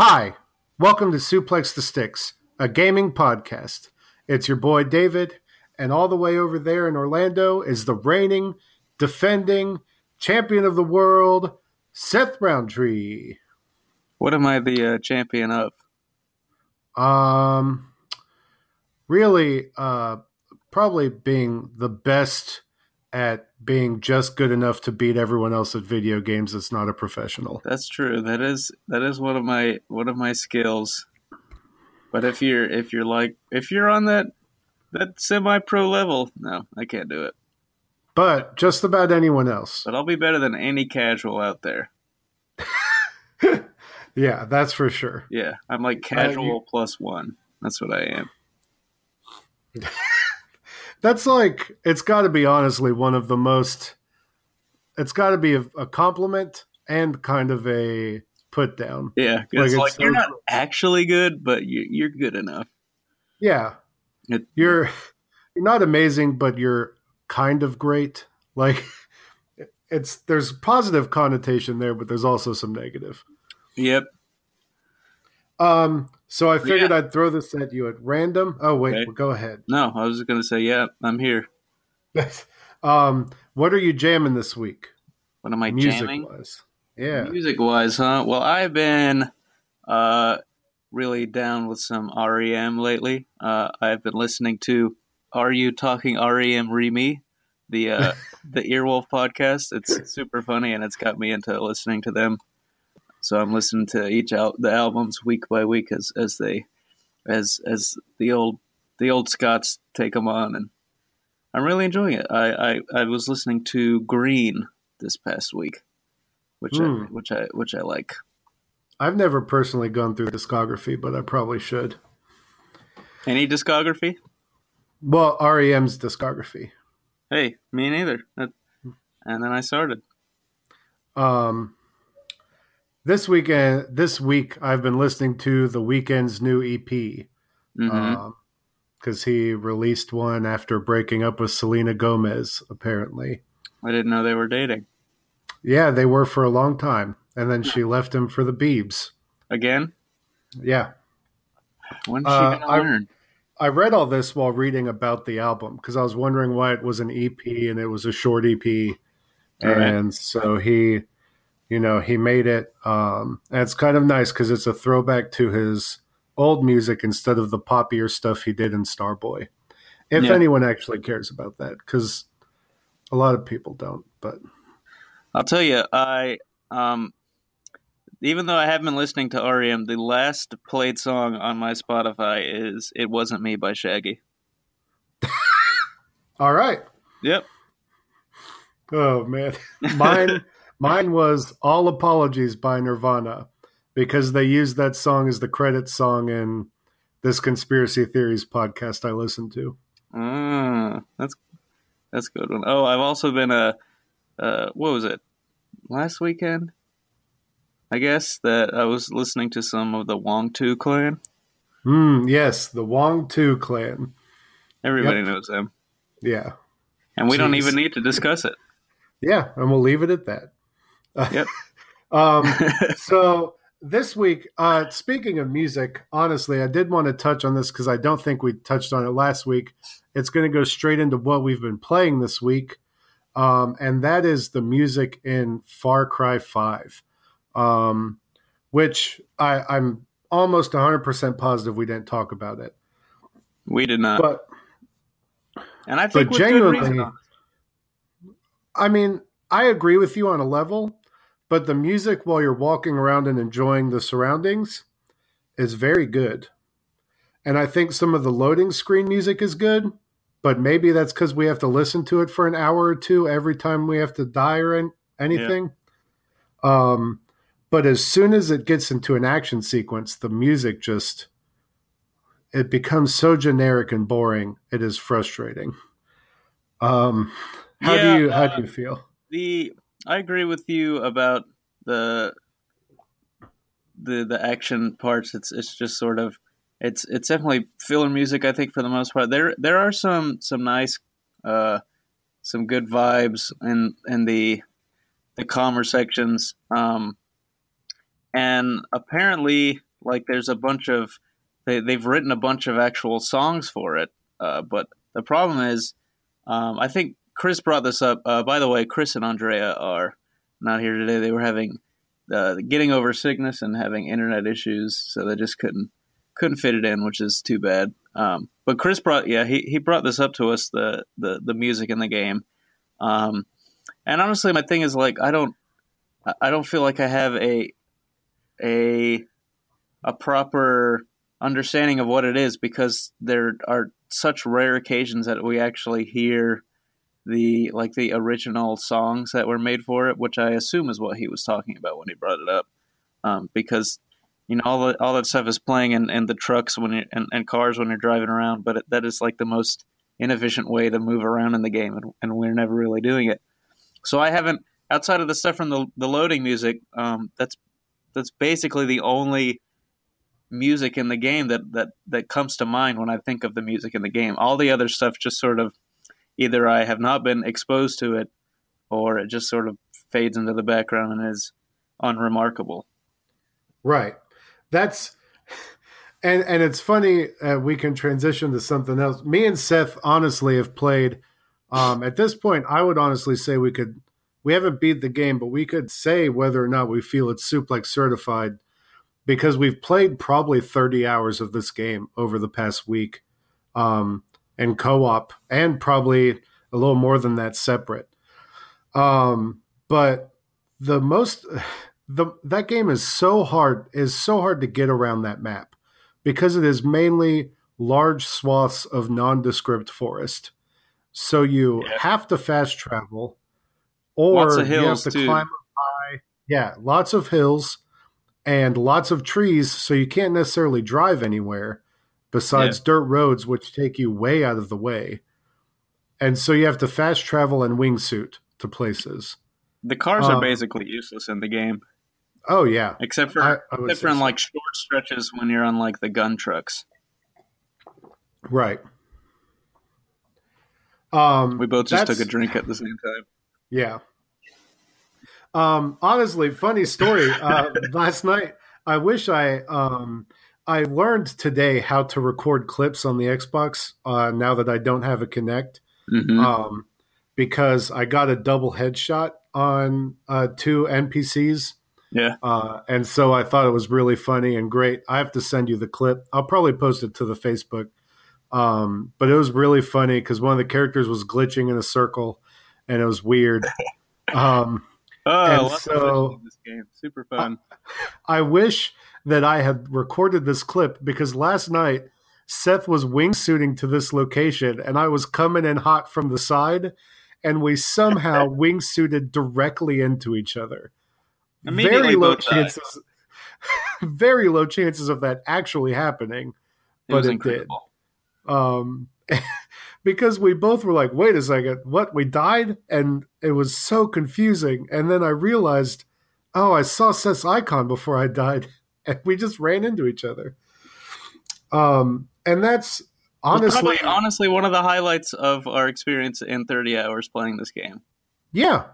Hi, welcome to Suplex the Sticks, a gaming podcast. It's your boy David, and all the way over there in Orlando is the reigning, defending champion of the world, Seth Roundtree. What am I the uh, champion of? Um, really, uh, probably being the best at being just good enough to beat everyone else at video games that's not a professional. That's true. That is that is one of my one of my skills. But if you're if you're like if you're on that that semi pro level, no, I can't do it. But just about anyone else. But I'll be better than any casual out there. yeah, that's for sure. Yeah, I'm like casual uh, you... plus one. That's what I am. That's like it's got to be honestly one of the most. It's got to be a, a, compliment and kind of a put down. Yeah, like, it's like so you're not actually good, but you, are good enough. Yeah, it, you're you're not amazing, but you're kind of great. Like it's there's positive connotation there, but there's also some negative. Yep. Um, so I figured yeah. I'd throw this at you at random. Oh wait, okay. well, go ahead. No, I was just gonna say, yeah, I'm here. um, what are you jamming this week? What am I music jamming? Wise? Yeah, music wise, huh? Well, I've been uh really down with some REM lately. Uh, I've been listening to "Are You Talking REM Remy," the uh, the Earwolf podcast. It's super funny, and it's got me into listening to them so I'm listening to each al- the albums week by week as as they as as the old the old Scots take them on, and I'm really enjoying it. I I, I was listening to Green this past week, which. I, hmm. which I which I like. I've never personally gone through discography, but I probably should. Any discography? Well, REM's discography. Hey, me neither. and then I started. Um, this weekend, this week, I've been listening to the Weeknd's new EP because mm-hmm. um, he released one after breaking up with Selena Gomez. Apparently, I didn't know they were dating. Yeah, they were for a long time, and then she left him for the Beebs again. Yeah. When's she uh, gonna learn? I read all this while reading about the album because I was wondering why it was an EP and it was a short EP, all and right. so he you know he made it um, and it's kind of nice because it's a throwback to his old music instead of the poppier stuff he did in starboy. If yeah. anyone actually cares about that because a lot of people don't but i'll tell you i um, even though i have been listening to rem the last played song on my spotify is it wasn't me by shaggy. All right. Yep. Oh man. Mine Mine was All Apologies by Nirvana because they used that song as the credit song in this conspiracy theories podcast I listened to. Ah, that's that's good one. Oh, I've also been a uh, uh, what was it last weekend? I guess that I was listening to some of the Wu-Tang Clan. Hmm. yes, the Wu-Tang Clan. Everybody yep. knows them. Yeah, and we Jeez. don't even need to discuss it. Yeah, and we'll leave it at that. Yep. um, so this week, uh, speaking of music, honestly, I did want to touch on this because I don't think we touched on it last week. It's going to go straight into what we've been playing this week, um, and that is the music in Far Cry Five, um, which I, I'm almost 100% positive we didn't talk about it. We did not. But and I think genuinely, I mean, I agree with you on a level, but the music while you're walking around and enjoying the surroundings is very good. And I think some of the loading screen music is good, but maybe that's because we have to listen to it for an hour or two every time we have to die or anything. Yeah. Um, but as soon as it gets into an action sequence, the music just it becomes so generic and boring. It is frustrating. Um, how yeah, do you how uh, do you feel? The I agree with you about the the the action parts. It's it's just sort of it's it's definitely filler music. I think for the most part, there there are some some nice uh, some good vibes in in the the calmer sections. Um, and apparently, like there's a bunch of they they've written a bunch of actual songs for it. Uh, but the problem is, um, I think Chris brought this up. Uh, by the way, Chris and Andrea are not here today. They were having uh, getting over sickness and having internet issues, so they just couldn't couldn't fit it in, which is too bad. Um, but Chris brought yeah he, he brought this up to us the the the music in the game, um, and honestly, my thing is like I don't I don't feel like I have a a a proper understanding of what it is because there are such rare occasions that we actually hear the like the original songs that were made for it, which I assume is what he was talking about when he brought it up. Um, because you know all the, all that stuff is playing in, in the trucks when you and, and cars when you're driving around, but it, that is like the most inefficient way to move around in the game, and, and, we're never really doing it. So I haven't outside of the stuff from the the loading music. Um, that's that's basically the only music in the game that that that comes to mind when I think of the music in the game. All the other stuff just sort of either I have not been exposed to it or it just sort of fades into the background and is unremarkable. Right. That's and and it's funny uh, we can transition to something else. Me and Seth honestly have played um, at this point I would honestly say we could we haven't beat the game but we could say whether or not we feel it's suplex certified because we've played probably 30 hours of this game over the past week um, and co-op and probably a little more than that separate um, but the most the that game is so hard is so hard to get around that map because it is mainly large swaths of nondescript forest so you yeah. have to fast travel or you have to too. climb high yeah lots of hills and lots of trees, so you can't necessarily drive anywhere besides yeah. dirt roads, which take you way out of the way. And so you have to fast travel and wingsuit to places. The cars um, are basically useless in the game. Oh yeah, except for I, I except for in like short stretches when you're on like the gun trucks. Right. Um, we both just took a drink at the same time. Yeah. Um, honestly, funny story. Uh, last night, I wish I um, I learned today how to record clips on the Xbox. Uh, now that I don't have a Kinect, mm-hmm. um, because I got a double headshot on uh, two NPCs. Yeah, uh, and so I thought it was really funny and great. I have to send you the clip. I'll probably post it to the Facebook. Um, but it was really funny because one of the characters was glitching in a circle, and it was weird. Um, Oh, so this game, super fun. I, I wish that I had recorded this clip because last night Seth was wingsuiting to this location, and I was coming in hot from the side, and we somehow wingsuited directly into each other. Very low chances. very low chances of that actually happening, it but it incredible. did. Um, because we both were like, wait a second, what? We died? And it was so confusing. And then I realized, oh, I saw Seth's icon before I died. And we just ran into each other. Um, and that's honestly probably, honestly one of the highlights of our experience in 30 hours playing this game. Yeah.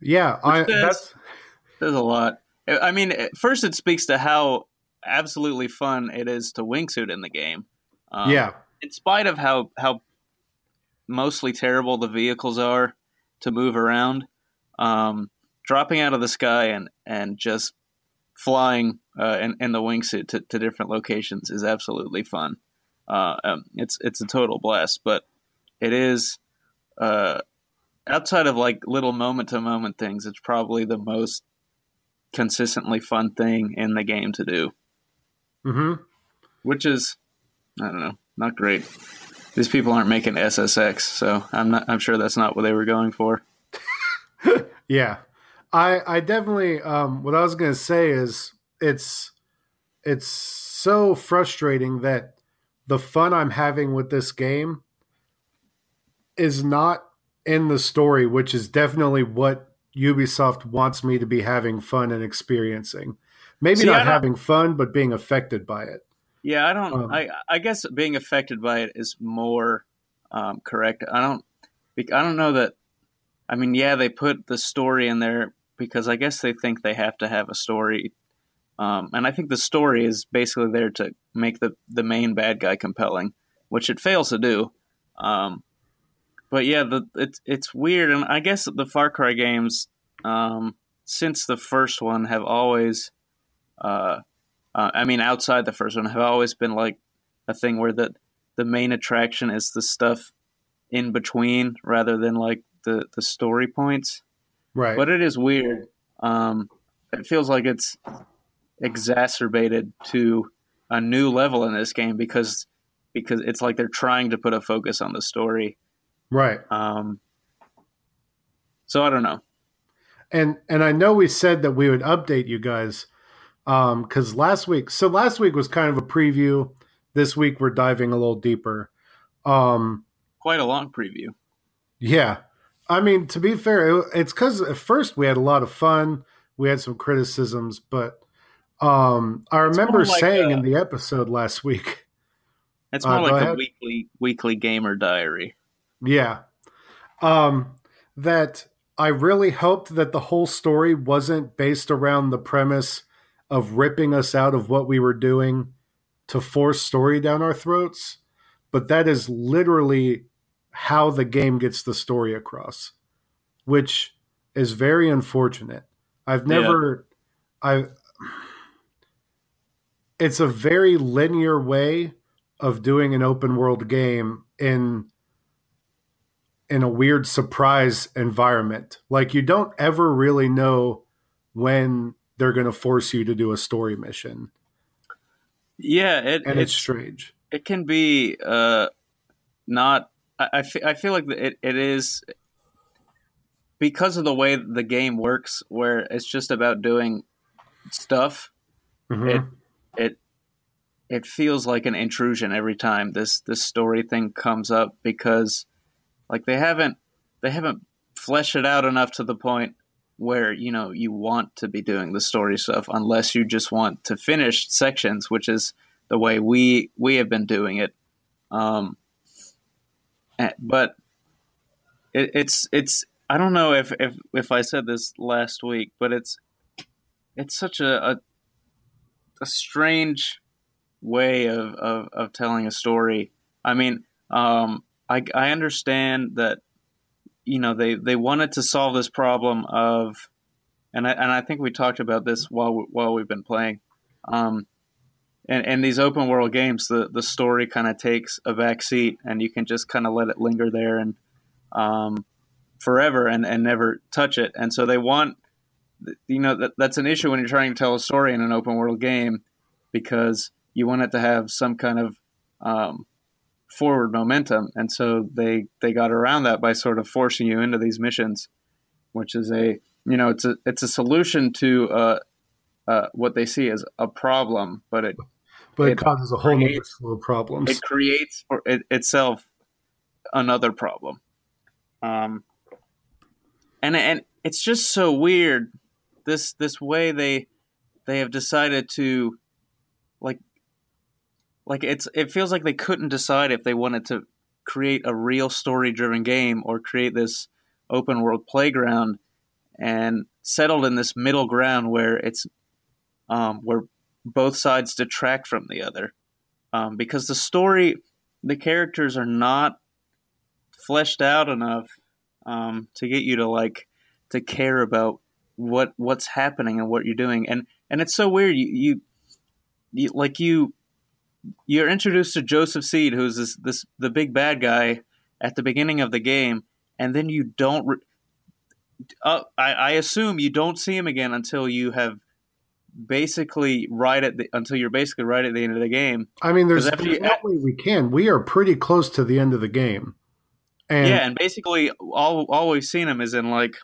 Yeah. I, that's there's a lot. I mean, first it speaks to how absolutely fun it is to wingsuit in the game. Um, yeah. In spite of how how mostly terrible the vehicles are to move around. Um, dropping out of the sky and, and just flying uh, in, in the wingsuit to, to different locations is absolutely fun. Uh, um, it's it's a total blast, but it is uh, outside of like little moment to moment things. It's probably the most consistently fun thing in the game to do. Mm-hmm. Which is, I don't know, not great these people aren't making SSX, so I'm not. I'm sure that's not what they were going for. yeah, I I definitely. Um, what I was going to say is it's it's so frustrating that the fun I'm having with this game is not in the story, which is definitely what Ubisoft wants me to be having fun and experiencing. Maybe See, not having fun, but being affected by it. Yeah, I don't. Um, I I guess being affected by it is more um, correct. I don't. I don't know that. I mean, yeah, they put the story in there because I guess they think they have to have a story Um, and I think the story is basically there to make the, the main bad guy compelling, which it fails to do. Um, but yeah, the, it's it's weird, and I guess the Far Cry games, um, since the first one, have always, uh, uh, I mean, outside the first one, have always been like a thing where the the main attraction is the stuff in between rather than like the the story points. Right. But it is weird. Um, it feels like it's exacerbated to a new level in this game because because it's like they're trying to put a focus on the story. Right. Um, so I don't know. And and I know we said that we would update you guys um cuz last week so last week was kind of a preview. This week we're diving a little deeper. Um quite a long preview. Yeah. I mean, to be fair, it, it's cuz at first we had a lot of fun. We had some criticisms, but um, I remember like saying a, in the episode last week. It's more uh, like a weekly weekly gamer diary. Yeah. Um, that I really hoped that the whole story wasn't based around the premise of ripping us out of what we were doing to force story down our throats, but that is literally how the game gets the story across, which is very unfortunate. I've never yeah. I it's a very linear way of doing an open world game in in a weird surprise environment. Like you don't ever really know when they're going to force you to do a story mission. Yeah, it, and it's, it's strange. It can be uh, not. I, I, feel, feel like it, it is because of the way the game works, where it's just about doing stuff. Mm-hmm. It it it feels like an intrusion every time this this story thing comes up because like they haven't they haven't fleshed it out enough to the point where you know you want to be doing the story stuff unless you just want to finish sections which is the way we we have been doing it. Um eh, but it, it's it's i don't know if if if i said this last week but it's it's such a, a a strange way of, of, of telling a story. I mean, um, I, I understand that you know they, they wanted to solve this problem of, and I, and I think we talked about this while while we've been playing. Um, and, and these open world games, the, the story kind of takes a back seat, and you can just kind of let it linger there and um, forever and, and never touch it. And so they want you know that, that's an issue when you're trying to tell a story in an open world game because you want it to have some kind of um, forward momentum. And so they they got around that by sort of forcing you into these missions which is a you know it's a it's a solution to uh, uh, what they see as a problem but it but it, it causes a whole creates, slew of problems. It creates for it, itself another problem. Um and and it's just so weird this this way they they have decided to like like it's it feels like they couldn't decide if they wanted to create a real story driven game or create this open world playground and settled in this middle ground where it's um, where both sides detract from the other. Um, because the story the characters are not fleshed out enough um, to get you to like to care about what what's happening and what you're doing and and it's so weird you you, you like you you're introduced to Joseph Seed who's this this the big bad guy at the beginning of the game and then you don't re- uh, I, I assume you don't see him again until you have basically right at the until you're basically right at the end of the game. I mean, there's, there's you, no way we can. We are pretty close to the end of the game. And yeah, and basically all all we've seen him is in like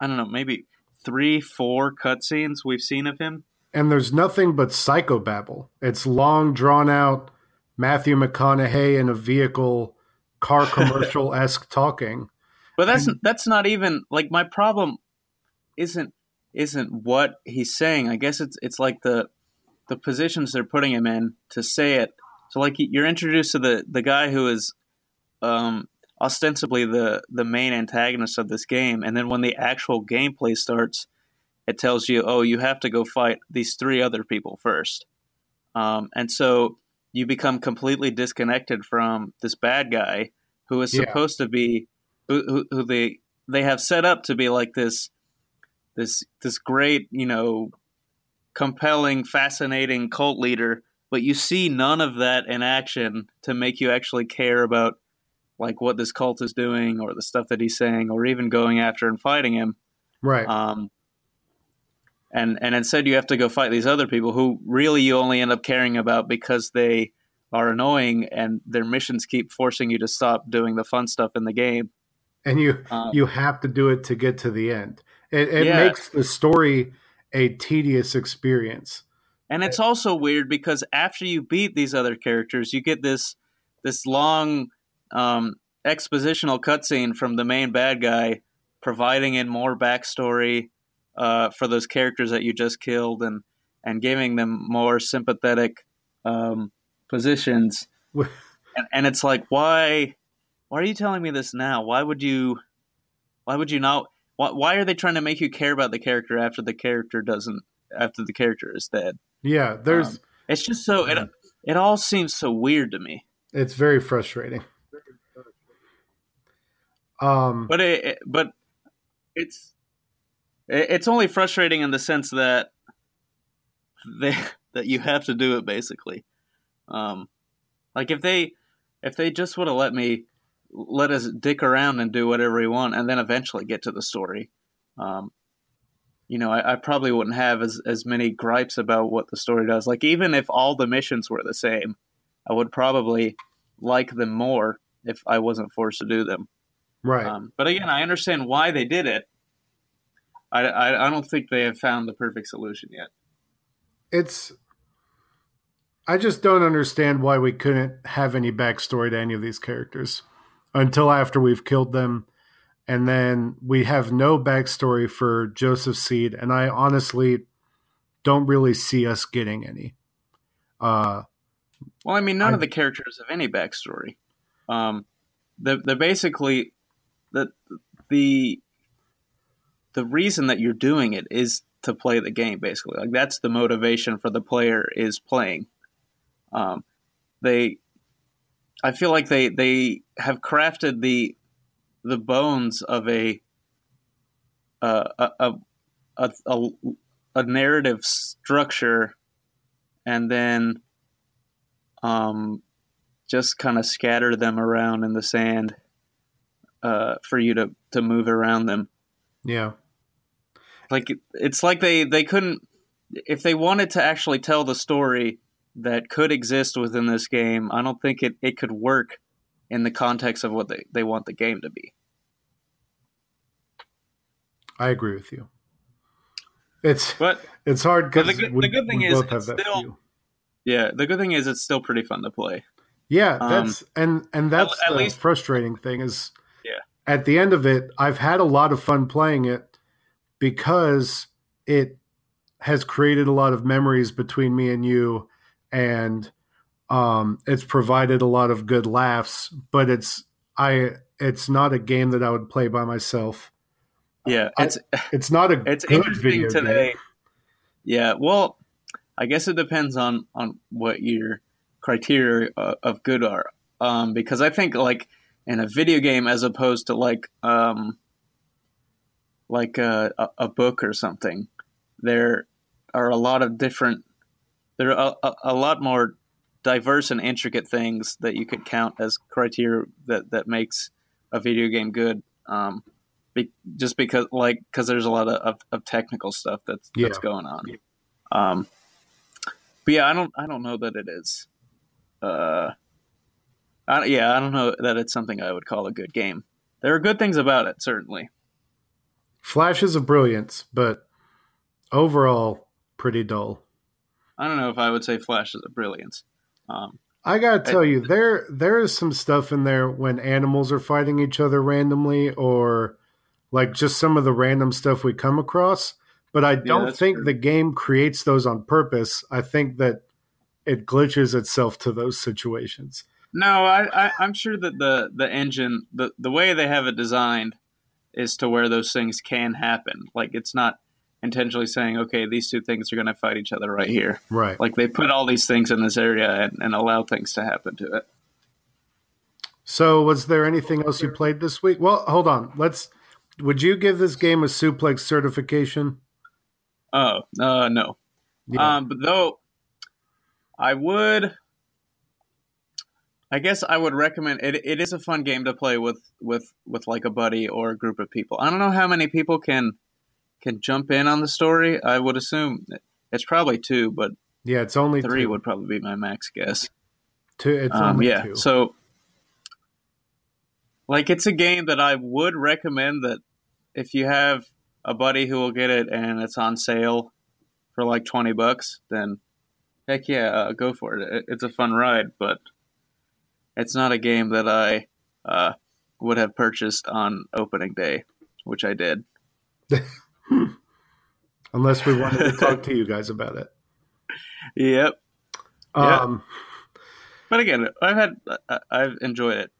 I don't know, maybe three, four cutscenes we've seen of him. And there's nothing but psychobabble. It's long, drawn out Matthew McConaughey in a vehicle, car commercial esque talking. But that's and, that's not even like my problem. Isn't isn't what he's saying? I guess it's it's like the the positions they're putting him in to say it. So like you're introduced to the the guy who is um, ostensibly the the main antagonist of this game, and then when the actual gameplay starts, it tells you, oh, you have to go fight these three other people first. Um, and so you become completely disconnected from this bad guy who is Yeah. supposed to be who, who, who they they have set up to be like this this this great you know compelling fascinating cult leader but you see none of that in action to make you actually care about like what this cult is doing or the stuff that he's saying or even going after and fighting him Right. um, and and instead you have to go fight these other people who really you only end up caring about because they are annoying and their missions keep forcing you to stop doing the fun stuff in the game. and you Um, you have to do it to get to the end. It, it Yeah. makes the story a tedious experience. and it's also weird because after you beat these other characters, you get this this long um, expositional cutscene from the main bad guy, providing in more backstory uh, for those characters that you just killed, and and giving them more sympathetic um, positions. and, and it's like, why why are you telling me this now? Why would you why would you not? Why, why are they trying to make you care about the character after the character doesn't after the character is dead? Yeah, there's Um, It's just so it it all seems so weird to me. it's very frustrating. Um, But it, but it's it's only frustrating in the sense that they that you have to do it basically. Um, like if they if they just would have let me let us dick around and do whatever we want, and then eventually get to the story. Um, you know, I, I probably wouldn't have as, as many gripes about what the story does. Like, even if all the missions were the same, I would probably like them more if I wasn't forced to do them. Right. Um, but again, I understand why they did it. I, I, I don't think they have found the perfect solution yet. it's I just don't understand why we couldn't have any backstory to any of these characters until after we've killed them. And then we have no backstory for Joseph Seed, and I honestly don't really see us getting any. Uh, Well, I mean, none I- of the characters have any backstory. Um, they're, they're basically the the the reason that you're doing it is to play the game. Basically, like that's the motivation for the player is playing. Um, they, I feel like they they have crafted the the bones of a uh, a, a, a a narrative structure, and then um, just kind of scatter them around in the sand uh, for you to, to move around them. yeah, Like it's like they, they couldn't if they wanted to actually tell the story that could exist within this game. I don't think it, it could work in the context of what they, they want the game to be. I agree with you. It's But it's hard the because good- the good thing is have it's still- view. yeah, the good thing is it's still pretty fun to play. Yeah, Um, that's and and that's at the least- frustrating thing is. At the end of it, I've had a lot of fun playing it because it has created a lot of memories between me and you and um it's provided a lot of good laughs, but it's I it's not a game that I would play by myself. Yeah, I- it's It's not a it's interesting today. game. Yeah, well, I guess it depends on on what your criteria uh, of good are. Um, because I think like in a video game, as opposed to like um, like a, a, book or something, there are a lot of different. There are a, a, lot more diverse and intricate things that you could count as criteria that that makes a video game good. Um, be, just because like because there's a lot of, of, of technical stuff that's that's going on. Um, but yeah, I don't I don't know that it is. Uh, I, yeah, I don't know that it's something I would call a good game. There are good things about it, certainly. Flashes of brilliance, but overall pretty dull. I don't know if I would say flashes of brilliance. Um, I gotta tell you, there there is some stuff in there when animals are fighting each other randomly, or like just some of the random stuff we come across. But I don't that's think true. the game creates those on purpose. I think that it glitches itself to those situations. No, I, I, I'm sure that the, the engine, the, the way they have it designed, is to where those things can happen. Like it's not intentionally saying, okay, these two things are going to fight each other right here. Right. Like they put all these things in this area and, and allow things to happen to it. So, was there anything else you played this week? Well, hold on. Let's. Would you give this game a suplex certification? Oh, uh, no. Yeah. Um, but though I would, I guess I would recommend it. It is a fun game to play with with with like a buddy or a group of people. I don't know how many people can can jump in on the story. I would assume it's probably two, but yeah, it's only three two. would probably be my max guess. Two. It's Um, only yeah, two. so like it's a game that I would recommend that if you have a buddy who will get it and it's on sale for like 20 bucks, then heck yeah, uh, go for it. it. It's a fun ride, but it's not a game that I uh, would have purchased on opening day, which I did. Unless we wanted to talk to you guys about it. Yep. Um, But again, I've had I've enjoyed it.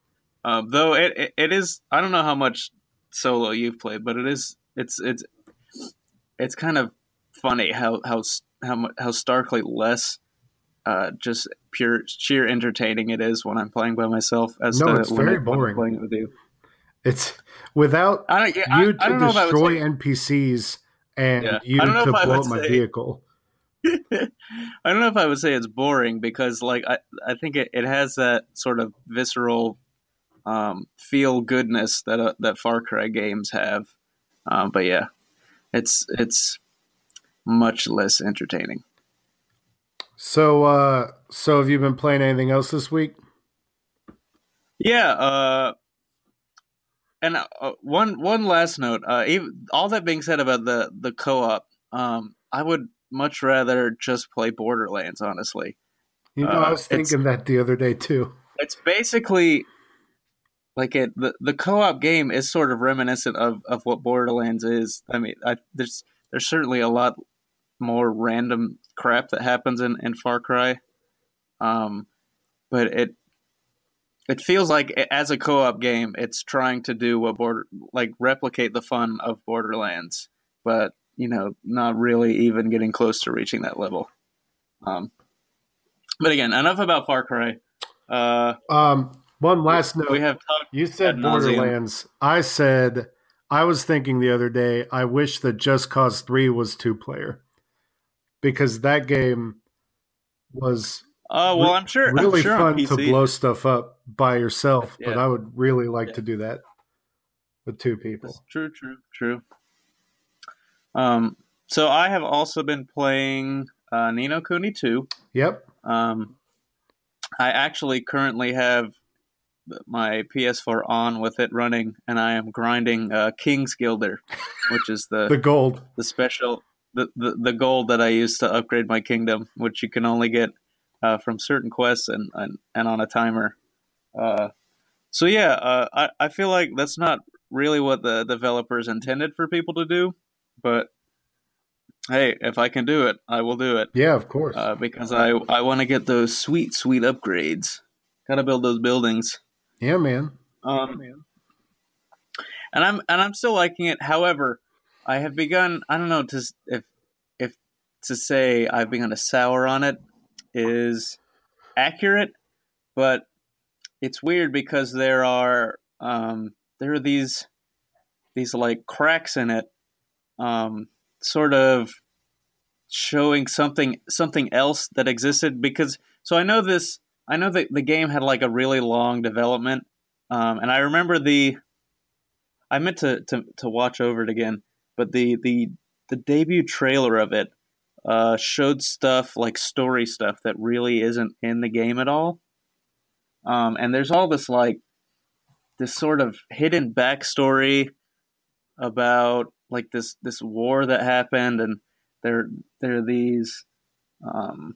Um, though it, it it is I don't know how much solo you've played, but it is it's it's it's kind of funny how how how how starkly less uh, just pure sheer entertaining it is when I'm playing by myself as No, to it's very I- boring. playing it with you. it's without I don't, yeah, you I to don't know if I would destroy NPCs and Yeah. you I don't know to blow up my say- vehicle. I don't know if I would say it's boring because like I, I think it, it has that sort of visceral um, feel goodness that uh, that Far Cry games have. Um, but yeah, it's it's much less entertaining. So, uh, so have you been playing anything else this week? Yeah, uh, and uh, one one last note. Uh, even, all that being said about the the co op, um, I would much rather just play Borderlands. Honestly, You know, Uh, I was thinking that the other day too. it's basically like it the, the co-op game is sort of reminiscent of, of what borderlands is i mean I, there's there's certainly a lot more random crap that happens in, in far cry um but it it feels like it- as a co-op game it's trying to do what border like replicate the fun of borderlands but you know not really even getting close to reaching that level um but again enough about far cry uh Um, one last note. we have You said. Borderlands. I said I was thinking the other day. I wish that Just Cause Three was two player because that game was Oh well, I'm sure. really I'm sure fun to blow stuff up by yourself. But I would really like Yeah. to do that with two people. That's true, true, true. Um, so I have also been playing uh, Ni no Kuni 2. Yep. Um, I actually currently have my PS4 on with it running, and I am grinding uh, Kingsguilder, which is the The gold. the special the, the the gold that I use to upgrade my kingdom, which you can only get uh, from certain quests and, and and on a timer. Uh, so yeah, uh, I I feel like that's not really what the developers intended for people to do, but hey, if I can do it, I will do it Yeah, of course. uh, because I I want to get those sweet sweet upgrades. Got to build those buildings. yeah, man. Um, and I'm and I'm still liking it. However, I have begun. I don't know to if if to say I've begun to sour on it is accurate, but it's weird because there are um, there are these these like cracks in it, um, sort of showing something something else that existed. Because so I know this. I know that the game had like a really long development, um, and I remember the. I meant to, to, to watch over it again, but the the the debut trailer of it uh, showed stuff like story stuff that really isn't in the game at all. Um, and there's all this like this sort of hidden backstory about like this this war that happened, and there there are these um,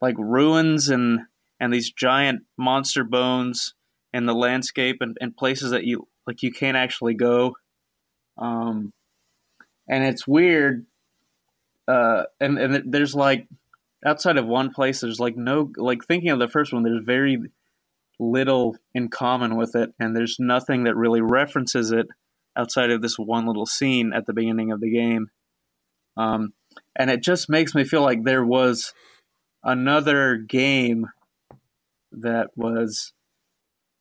like ruins and and these giant monster bones in the landscape and, and places that you like you can't actually go. Um, and it's weird. Uh, and and there's like outside of one place, there's like no like thinking of the first one. There's very little in common with it, and there's nothing that really references it outside of this one little scene at the beginning of the game. um, and it just makes me feel like there was another game that was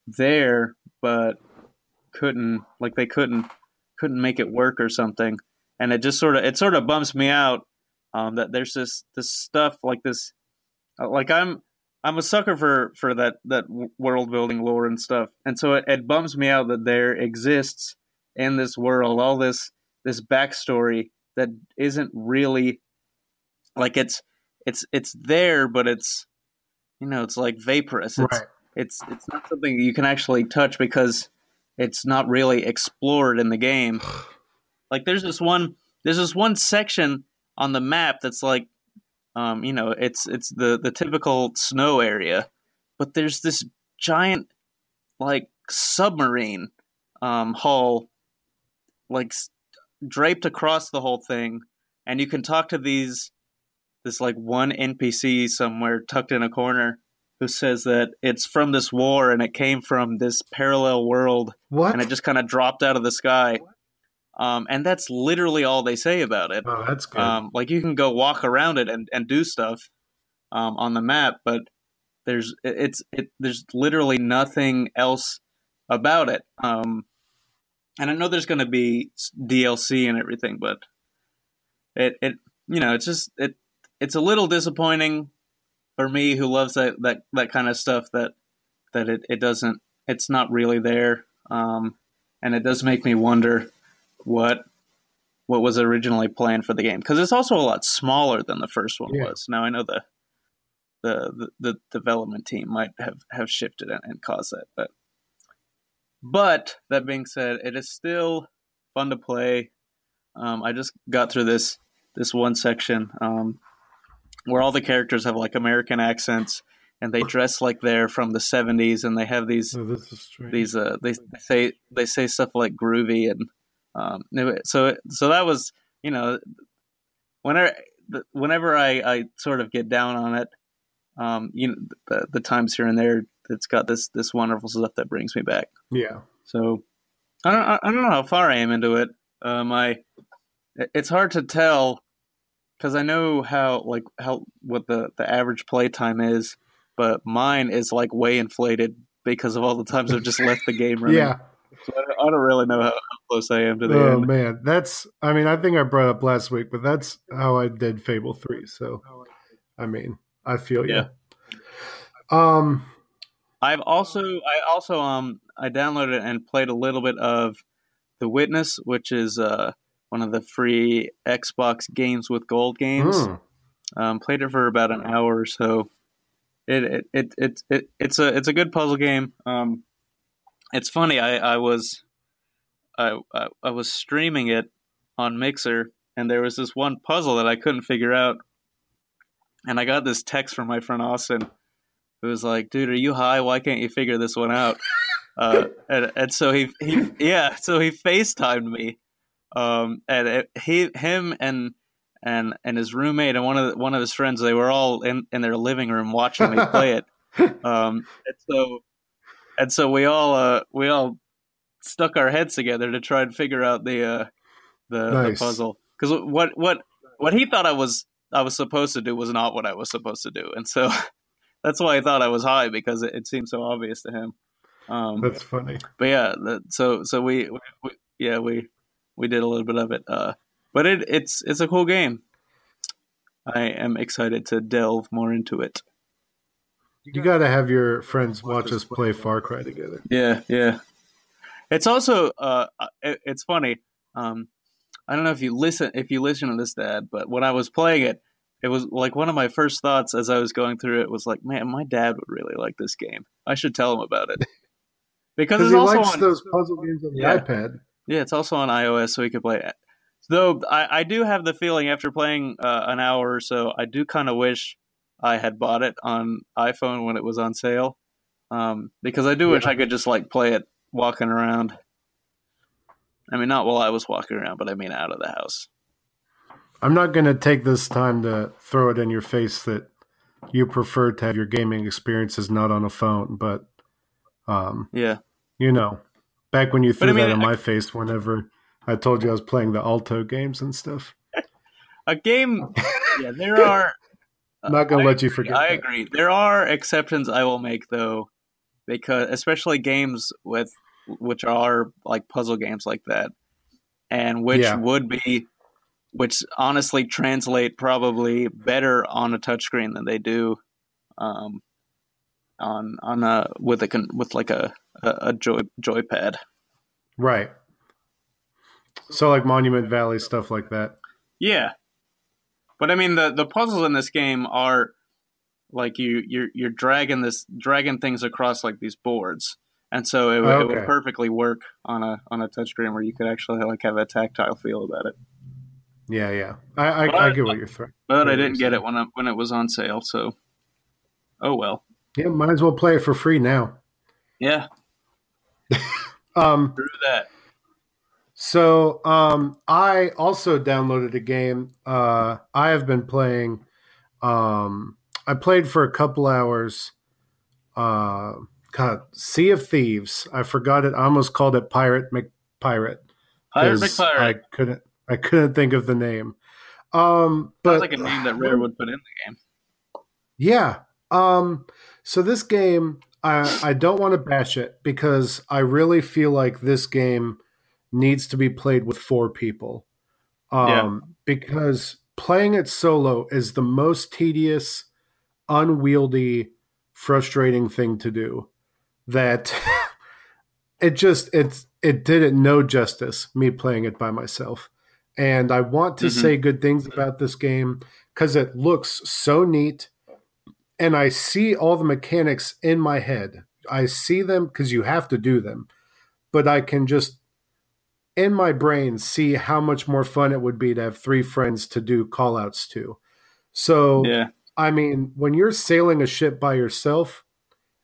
there but couldn't like they couldn't couldn't make it work or something and it just sort of it sort of bumps me out um, that there's this this stuff like this uh, like i'm i'm a sucker for for that that world building lore and stuff. And so it, it bums me out that there exists in this world all this this backstory that isn't really like it's it's it's there but it's you know it's like vaporous. It's Right. it's it's not something you can actually touch because it's not really explored in the game like there's this one there's this one section on the map that's like um you know it's it's the the typical snow area but there's this giant like submarine um hull like draped across the whole thing and you can talk to these this like one npc somewhere tucked in a corner who says that it's from this war and it came from this parallel world What? and it just kind of dropped out of the sky um, and that's literally all they say about it oh, that's good. um, like you can go walk around it and, and do stuff um, on the map, but there's it's it there's literally nothing else about it. Um, and I know there's going to be DLC and everything, but it it you know it's just it it's a little disappointing for me who loves that that that kind of stuff that that it, it doesn't it's not really there um, and it does make me wonder what what was originally planned for the game because it's also a lot smaller than the first one Yeah. was. Now I know the, the the the development team might have have shifted and, and caused that, but but that being said, it is still fun to play. Um, I just got through this this one section um, where all the characters have like American accents and they dress like they're from the '70s and they have these oh, these uh they say they say stuff like groovy and um so so that was you know whenever whenever I I sort of get down on it um you know the, the times here and there it's got this this wonderful stuff that brings me back yeah. so I don't I don't know how far I am into it um I it's hard to tell because I know how like how what the the average play time is but mine is like way inflated because of all the times I've just left the game running. Yeah. So I, don't, I don't really know how, how close I am to the Oh end. man, that's. I mean, I think I brought up last week, but that's how I did Fable three. So, I mean, I feel you. Yeah. Um. I've also I also um I downloaded and played a little bit of The Witness, which is uh one of the free Xbox games with gold games. hmm. Um, played it for about an hour or so. It it, it it it it's a it's a good puzzle game. Um, it's funny. I I was I, I I was streaming it on Mixer, and there was this one puzzle that I couldn't figure out, and I got this text from my friend Austin, who was like, "Dude, are you high? Why can't you figure this one out?" uh, and and so he he yeah, so he FaceTimed me, um, and it, he him and and and his roommate and one of the, one of his friends they were all in in their living room watching me play it um and so and so we all uh we all stuck our heads together to try and figure out the uh the, Nice. the puzzle because what what what he thought i was i was supposed to do was not what i was supposed to do and so that's why i thought i was high because it, it seemed so obvious to him um That's funny. but yeah, that, so so we, we, we yeah we we did a little bit of it. Uh, but it it's it's a cool game. I am excited to delve more into it. You got to have your friends watch us play Far Cry together. Yeah, yeah. It's also uh, it, it's funny. Um, I don't know if you listen if you listen to this, Dad, but when I was playing it, it was like one of my first thoughts as I was going through it was like, man, my dad would really like this game. I should tell him about it because it's he also likes on, those puzzle games on the iPad. Yeah, it's also on iOS, so he could play it. Though I, I do have the feeling after playing uh, an hour or so, I do kind of wish I had bought it on iPhone when it was on sale, um, because I do wish Yeah. I could just like play it walking around. I mean, not while I was walking around, but I mean out of the house. I'm not going to take this time to throw it in your face that you prefer to have your gaming experiences not on a phone, but um, Yeah, you know, back when you threw I mean, that in I- my face whenever I told you I was playing the Alto games and stuff. a game. Yeah, there are. I'm not gonna I let you forget. I that. agree. There are exceptions I will make though, because especially games with which are like puzzle games like that, and which Yeah. would be, which honestly translate probably better on a touchscreen than they do, um, on on a with a con- with like a a, joy joypad. Right. So like Monument Valley stuff like that. Yeah, but I mean the the puzzles in this game are like you you're you're dragging this dragging things across like these boards, and so it, would- it would perfectly work on a on a touchscreen where you could actually like have a tactile feel about it. Yeah, yeah. I I, But- I get what you're throwing. But I didn't get it when it, when it was on sale, so oh well. Yeah, might as well play it for free now. Yeah, Um, through that. so um, I also downloaded a game. Uh, I have been playing. Um, I played for a couple hours. Uh, God, Sea of Thieves. I forgot it. I almost called it Pirate McPirate. Pirate McPirate. I couldn't. I couldn't think of the name. Um, but Sounds like a name that Rare would put in the game. Yeah. Um, so this game, I, I don't want to bash it because I really feel like this game needs to be played with four people. Um, Yeah. Because playing it solo is the most tedious, unwieldy, frustrating thing to do. That it just it's it did it no justice me playing it by myself. And I want to Mhm. say good things about this game because it looks so neat and I see all the mechanics in my head. I see them because you have to do them, but I can just in my brain see how much more fun it would be to have three friends to do call outs to. So, Yeah, I mean, when you're sailing a ship by yourself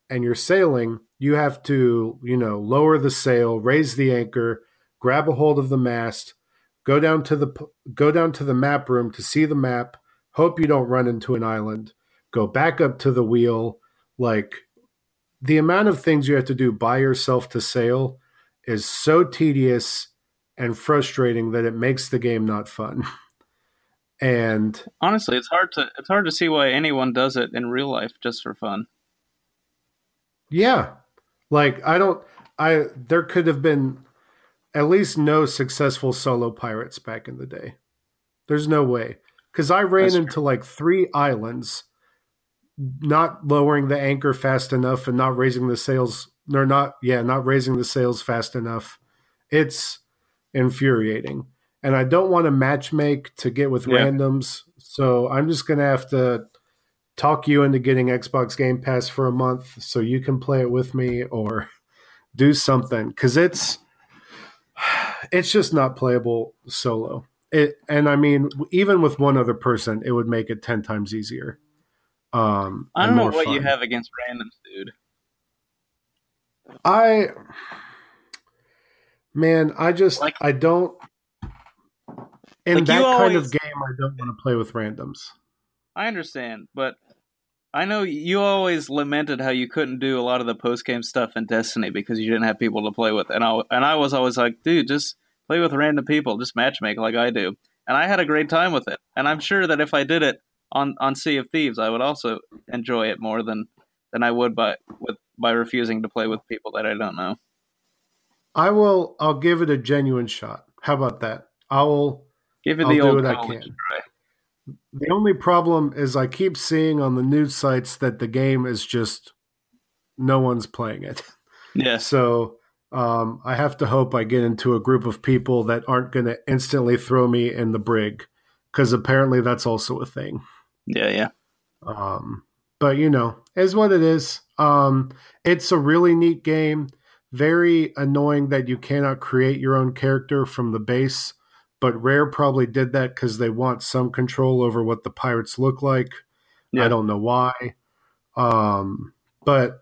and you're sailing, you have to, you know, lower the sail, raise the anchor, grab a hold of the mast, go down to the go down to the map room to see the map, hope you don't run into an island, go back up to the wheel, like the amount of things you have to do by yourself to sail is so tedious and frustrating that it makes the game not fun. and honestly, it's hard to it's hard to see why anyone does it in real life just for fun. Yeah. Like I don't I there could have been at least no successful solo pirates back in the day. There's no way. Cuz I ran That's true. into like 3 islands not lowering the anchor fast enough and not raising the sails or not yeah, not raising the sails fast enough. It's infuriating. And I don't want to matchmake to get with Yeah. randoms. So I'm just going to have to talk you into getting Xbox Game Pass for a month so you can play it with me or do something cuz it's it's just not playable solo. It and I mean even with one other person it would make it 10 times easier. Um I don't know what you have against randoms, dude. I man, I just Like- I don't in Like, that kind always- of game I don't want to play with randoms. I understand, but I know you always lamented how you couldn't do a lot of the post game stuff in Destiny because you didn't have people to play with, and I and I was always like, dude, just play with random people, just matchmake like I do, and I had a great time with it, and I'm sure that if I did it on on Sea of Thieves, I would also enjoy it more than than I would by with by refusing to play with people that I don't know. I will I'll give it a genuine shot. How about that? I will Give it I'll the do old what I can. try. The only problem is I keep seeing on the news sites that the game is just no one's playing it. Yeah. So um, I have to hope I get into a group of people that aren't going to instantly throw me in the brig because apparently that's also a thing. yeah, yeah, Um, but you know, is what it is. Um, it's a really neat game. Very annoying that you cannot create your own character from the base, but Rare probably did that because they want some control over what the pirates look like. Yeah. I don't know why. Um, but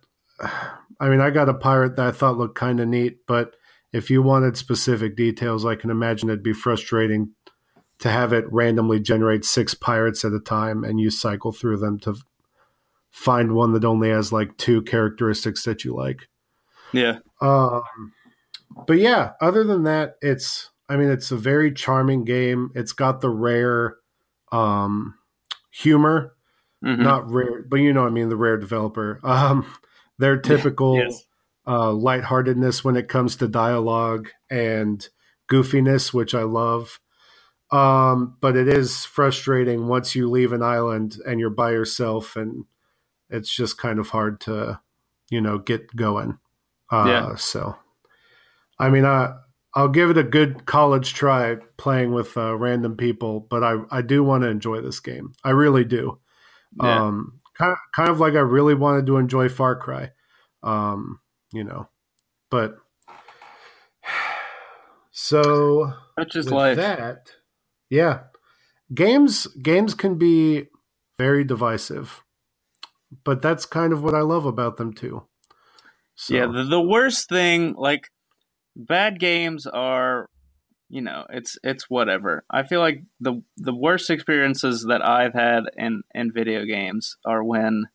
I mean, I got a pirate that I thought looked kind of neat, but if you wanted specific details, I can imagine it'd be frustrating to have it randomly generate six pirates at a time and you cycle through them to find one that only has like two characteristics that you like. yeah. Um, but yeah, other than that, it's I mean, it's a very charming game. It's got the rare um, humor, Mhm. not rare, but you know, what I mean, the rare developer. Um, their typical Yes. uh, lightheartedness when it comes to dialogue and goofiness, which I love. Um, but it is frustrating once you leave an island and you're by yourself, and it's just kind of hard to, you know, get going. Uh, Yeah. So, I mean, I I'll give it a good college try playing with uh, random people, but I I do want to enjoy this game. I really do. Yeah. Um, kind of, kind of like I really wanted to enjoy Far Cry. Um, you know, but so That's just life. that, yeah, games games can be very divisive, but that's kind of what I love about them too. So, Yeah, the, the worst thing, like bad games are, you know, it's it's whatever. I feel like the the worst experiences that I've had in in video games are when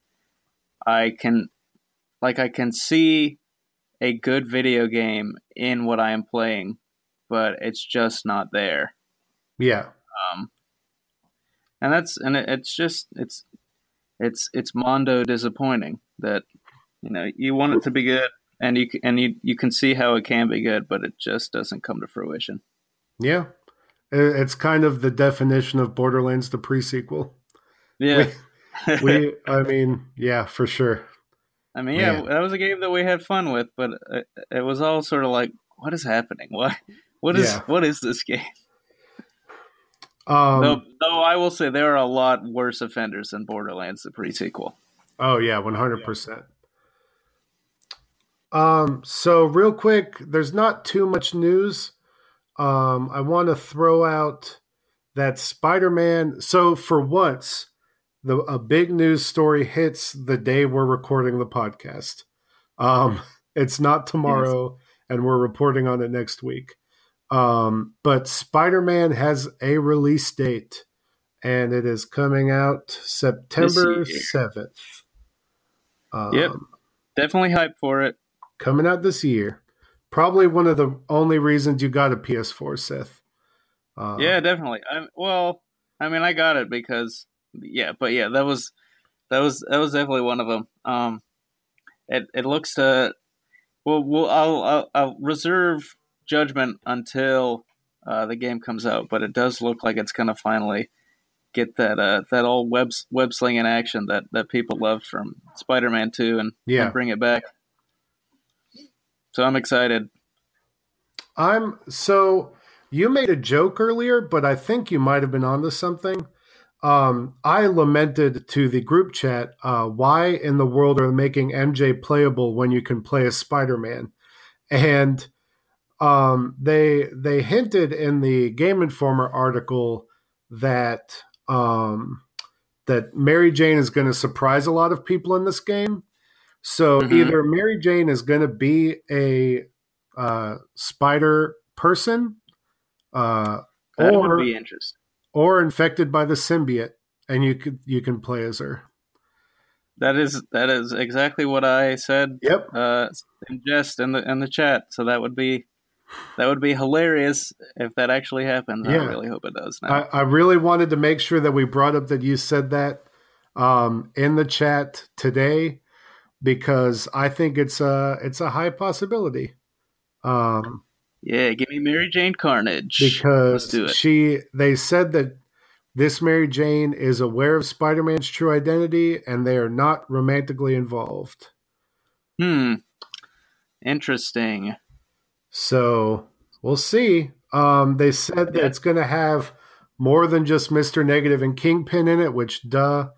I can, like, I can see a good video game in what I am playing, but it's just not there. yeah, Um, and that's and it, it's just it's it's it's mondo disappointing that you know you want it to be good and you and you you can see how it can be good, but it just doesn't come to fruition. yeah. It's kind of the definition of Borderlands, the prequel. Yeah, We, I mean, yeah, for sure. I mean, yeah, Man. that was a game that we had fun with, but it, it was all sort of like, what is happening? Why? What is Yeah. what is this game? Um, though, though I will say there are a lot worse offenders than Borderlands, the pre-sequel. Oh yeah, one hundred percent. Um, so real quick, there's not too much news. Um, I want to throw out that Spider-Man. So for once, the a big news story hits the day we're recording the podcast. Um, it's not tomorrow, and we're reporting on it next week. Um, but Spider-Man has a release date, and it is coming out September seventh. Um, Yep. Definitely hyped for it. Coming out this year. Probably one of the only reasons you got a PS4, Seth. Uh, Yeah, definitely. I well, I mean, I got it because yeah, but yeah, that was that was that was definitely one of them. Um, it it looks to well, well, I'll I'll, I'll reserve judgment until uh, the game comes out, but it does look like it's gonna finally get that uh that old web web slinging action that that people love from Spider-Man Two and, Yeah. and bring it back. So I'm excited. I'm so you made a joke earlier, but I think you might have been onto something. Um, I lamented to the group chat, uh, why in the world are they making MJ playable when you can play as Spider-Man? And um, they they hinted in the Game Informer article that um, that Mary Jane is going to surprise a lot of people in this game. So Mhm. either Mary Jane is going to be a uh, spider person, uh, That or would be interesting. or infected by the symbiote, and you could you can play as her. That is that is exactly what I said Yep. uh, in jest in the in the chat. So that would be that would be hilarious if that actually happens. I really hope it does. Now. I, I really wanted to make sure that we brought up that you said that um, in the chat today because I think it's a it's a high possibility. Um, yeah, give me Mary Jane Carnage. Because she they said that this Mary Jane is aware of Spider-Man's true identity and they are not romantically involved. Hmm. Interesting. So we'll see. Um, they said that Yeah. it's going to have more than just Mister Negative and Kingpin in it, which duh.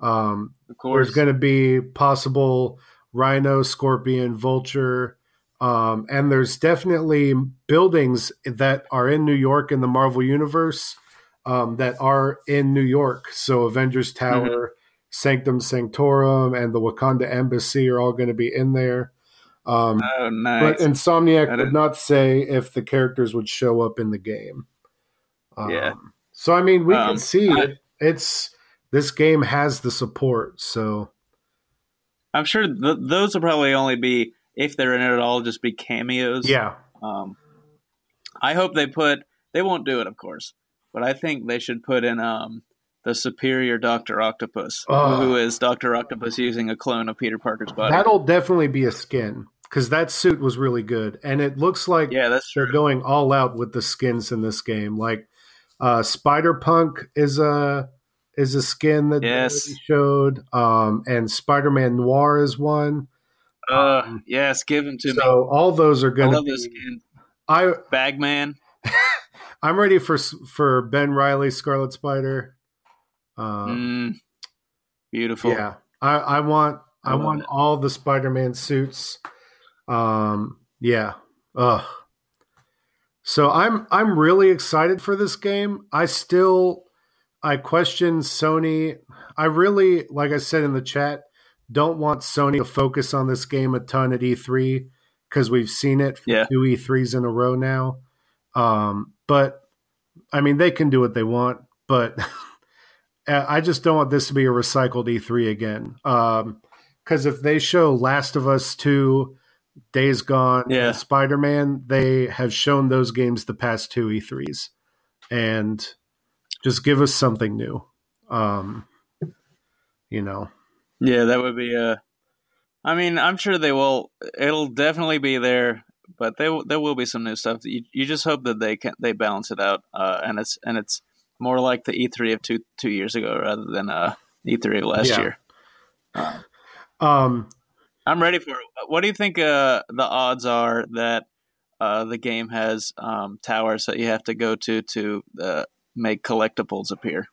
Um, Of course. there's going to be possible Rhino, Scorpion, Vulture, um, and there's definitely buildings that are in New York in the Marvel universe um, that are in New York. So Avengers Tower, Sanctum Sanctorum, and the Wakanda Embassy are all going to be in there. Um, oh, nice. but Insomniac would not say if the characters would show up in the game. Um, Yeah. So I mean, we Um, can see I- it. It's this game has the support. So I'm sure th- those will probably only be if they're in it at all, just be cameos. yeah, Um, I hope they put. They won't do it, of course, but I think they should put in um the superior Doctor Octopus, Oh. who is Doctor Octopus using a clone of Peter Parker's body. That'll definitely be a skin because that suit was really good, and it looks like yeah, that's they're true. going all out with the skins in this game. Like uh, Spider Punk is a is a skin that they Yes. already showed, um, and Spider Man Noir is one. Uh, yes, give him to me. So all those are I going to love be. this skin. I Bagman. I'm ready for for Ben Reilly Scarlet Spider. Um, Mm, beautiful. Yeah, I, I want I, I want it. all the Spider-Man suits. Um, yeah. Ugh. So I'm I'm really excited for this game. I still I question Sony. I really, like I said in the chat, don't want Sony to focus on this game a ton at E3 because we've seen it for Yeah. two E3s in a row now. Um, but I mean, they can do what they want, but I just don't want this to be a recycled E3 again. Because if they show Last of Us 2, Days Gone, Yeah. Spider Man, they have shown those games the past two E3s. And just give us something new. Um, you know, Yeah, that would be Uh, I mean, I'm sure they will. It'll definitely be there, but there there will be some new stuff. You, you just hope that they can they balance it out, uh, and it's and it's more like the E3 of two two years ago rather than uh, E3 of last Yeah. year. um, I'm ready for it. What do you think uh, the odds are that uh, the game has um, towers that you have to go to to uh, make collectibles appear?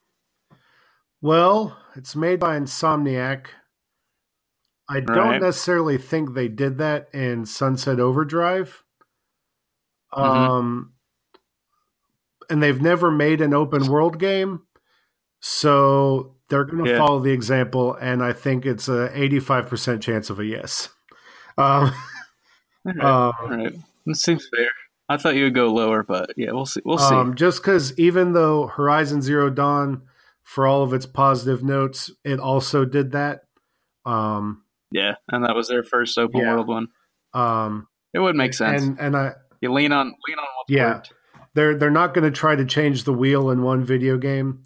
well, it's made by Insomniac. I don't Right. necessarily think they did that in Sunset Overdrive. Mhm. Um, and they've never made an open world game, so they're going to Yeah. follow the example. And I think it's a eighty-five percent chance of a yes. Um, All right. um, All right. That seems fair. I thought you would go lower, but yeah, we'll see. We'll see. Um, just because even though Horizon Zero Dawn, for all of its positive notes, it also did that. Um, yeah, and that was their first open Yeah. world one. um, It would make sense. and and I you lean on lean on what's Yeah. worked. they're they're not going to try to change the wheel in one video game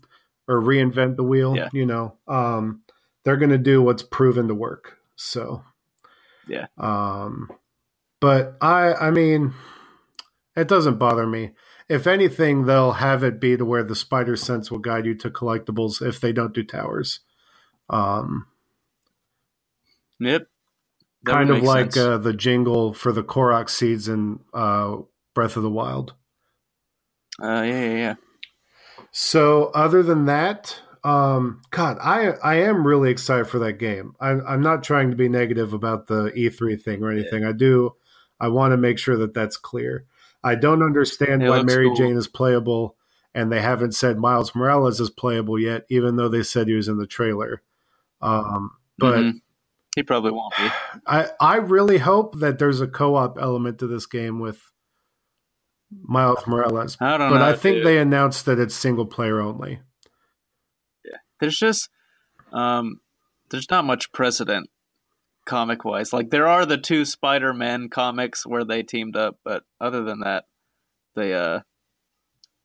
or reinvent the wheel. Yeah. You know, um, they're going to do what's proven to work. So Yeah. Um, but I I mean, it doesn't bother me. If anything, they'll have it be to where the spider sense will guide you to collectibles if they don't do towers. Um, Yep. That kind of like uh, the jingle for the Korok seeds in uh, Breath of the Wild. Uh, yeah, yeah, yeah. So, other than that, um, God, I I am really excited for that game. I'm I'm not trying to be negative about the E3 thing or anything. I do. I want to make sure that that's clear. I don't understand It why Mary cool. Jane is playable, and they haven't said Miles Morales is playable yet, even though they said he was in the trailer. Um, but Mhm. he probably won't be. I I really hope that there's a co-op element to this game with Miles Morales. I don't But know. I think dude. they announced that it's single player only. Yeah. there's just um, there's not much precedent comic wise. Like there are the two Spider Man comics where they teamed up, but other than that, they uh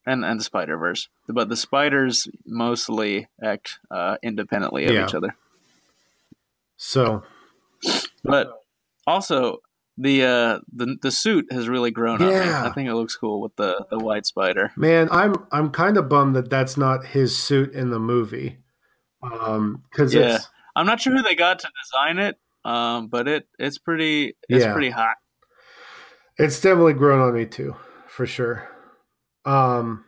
and and the Spider Verse, but the spiders mostly act uh, independently of Yeah. each other. So But also the uh the the suit has really grown on me. Yeah. I think it looks cool with the the white spider. Man, I'm I'm kind of bummed that that's not his suit in the movie, um, because Yeah. it's I'm not sure who they got to design it, um, but it it's pretty it's Yeah. pretty hot. it's definitely grown on me too, for sure. Um,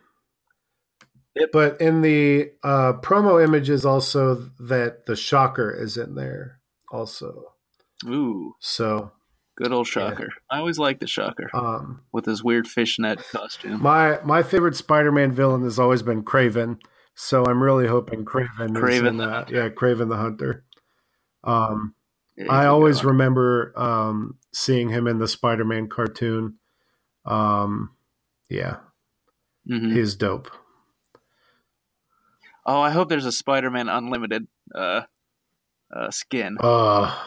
Yep. but in the uh, promo images, also that the Shocker is in there, also. Ooh, So good old Shocker. I always like the Shocker um, with his weird fishnet costume. my my favorite Spider-Man villain has always been Kraven, so I'm really hoping Kraven, in the that. Hunter. Yeah, Kraven the Hunter. Um, Yeah, I always remember um, seeing him in the Spider-Man cartoon. Um, yeah, Mhm. he's dope. Oh, I hope there's a Spider-Man Unlimited uh, uh, skin Uh,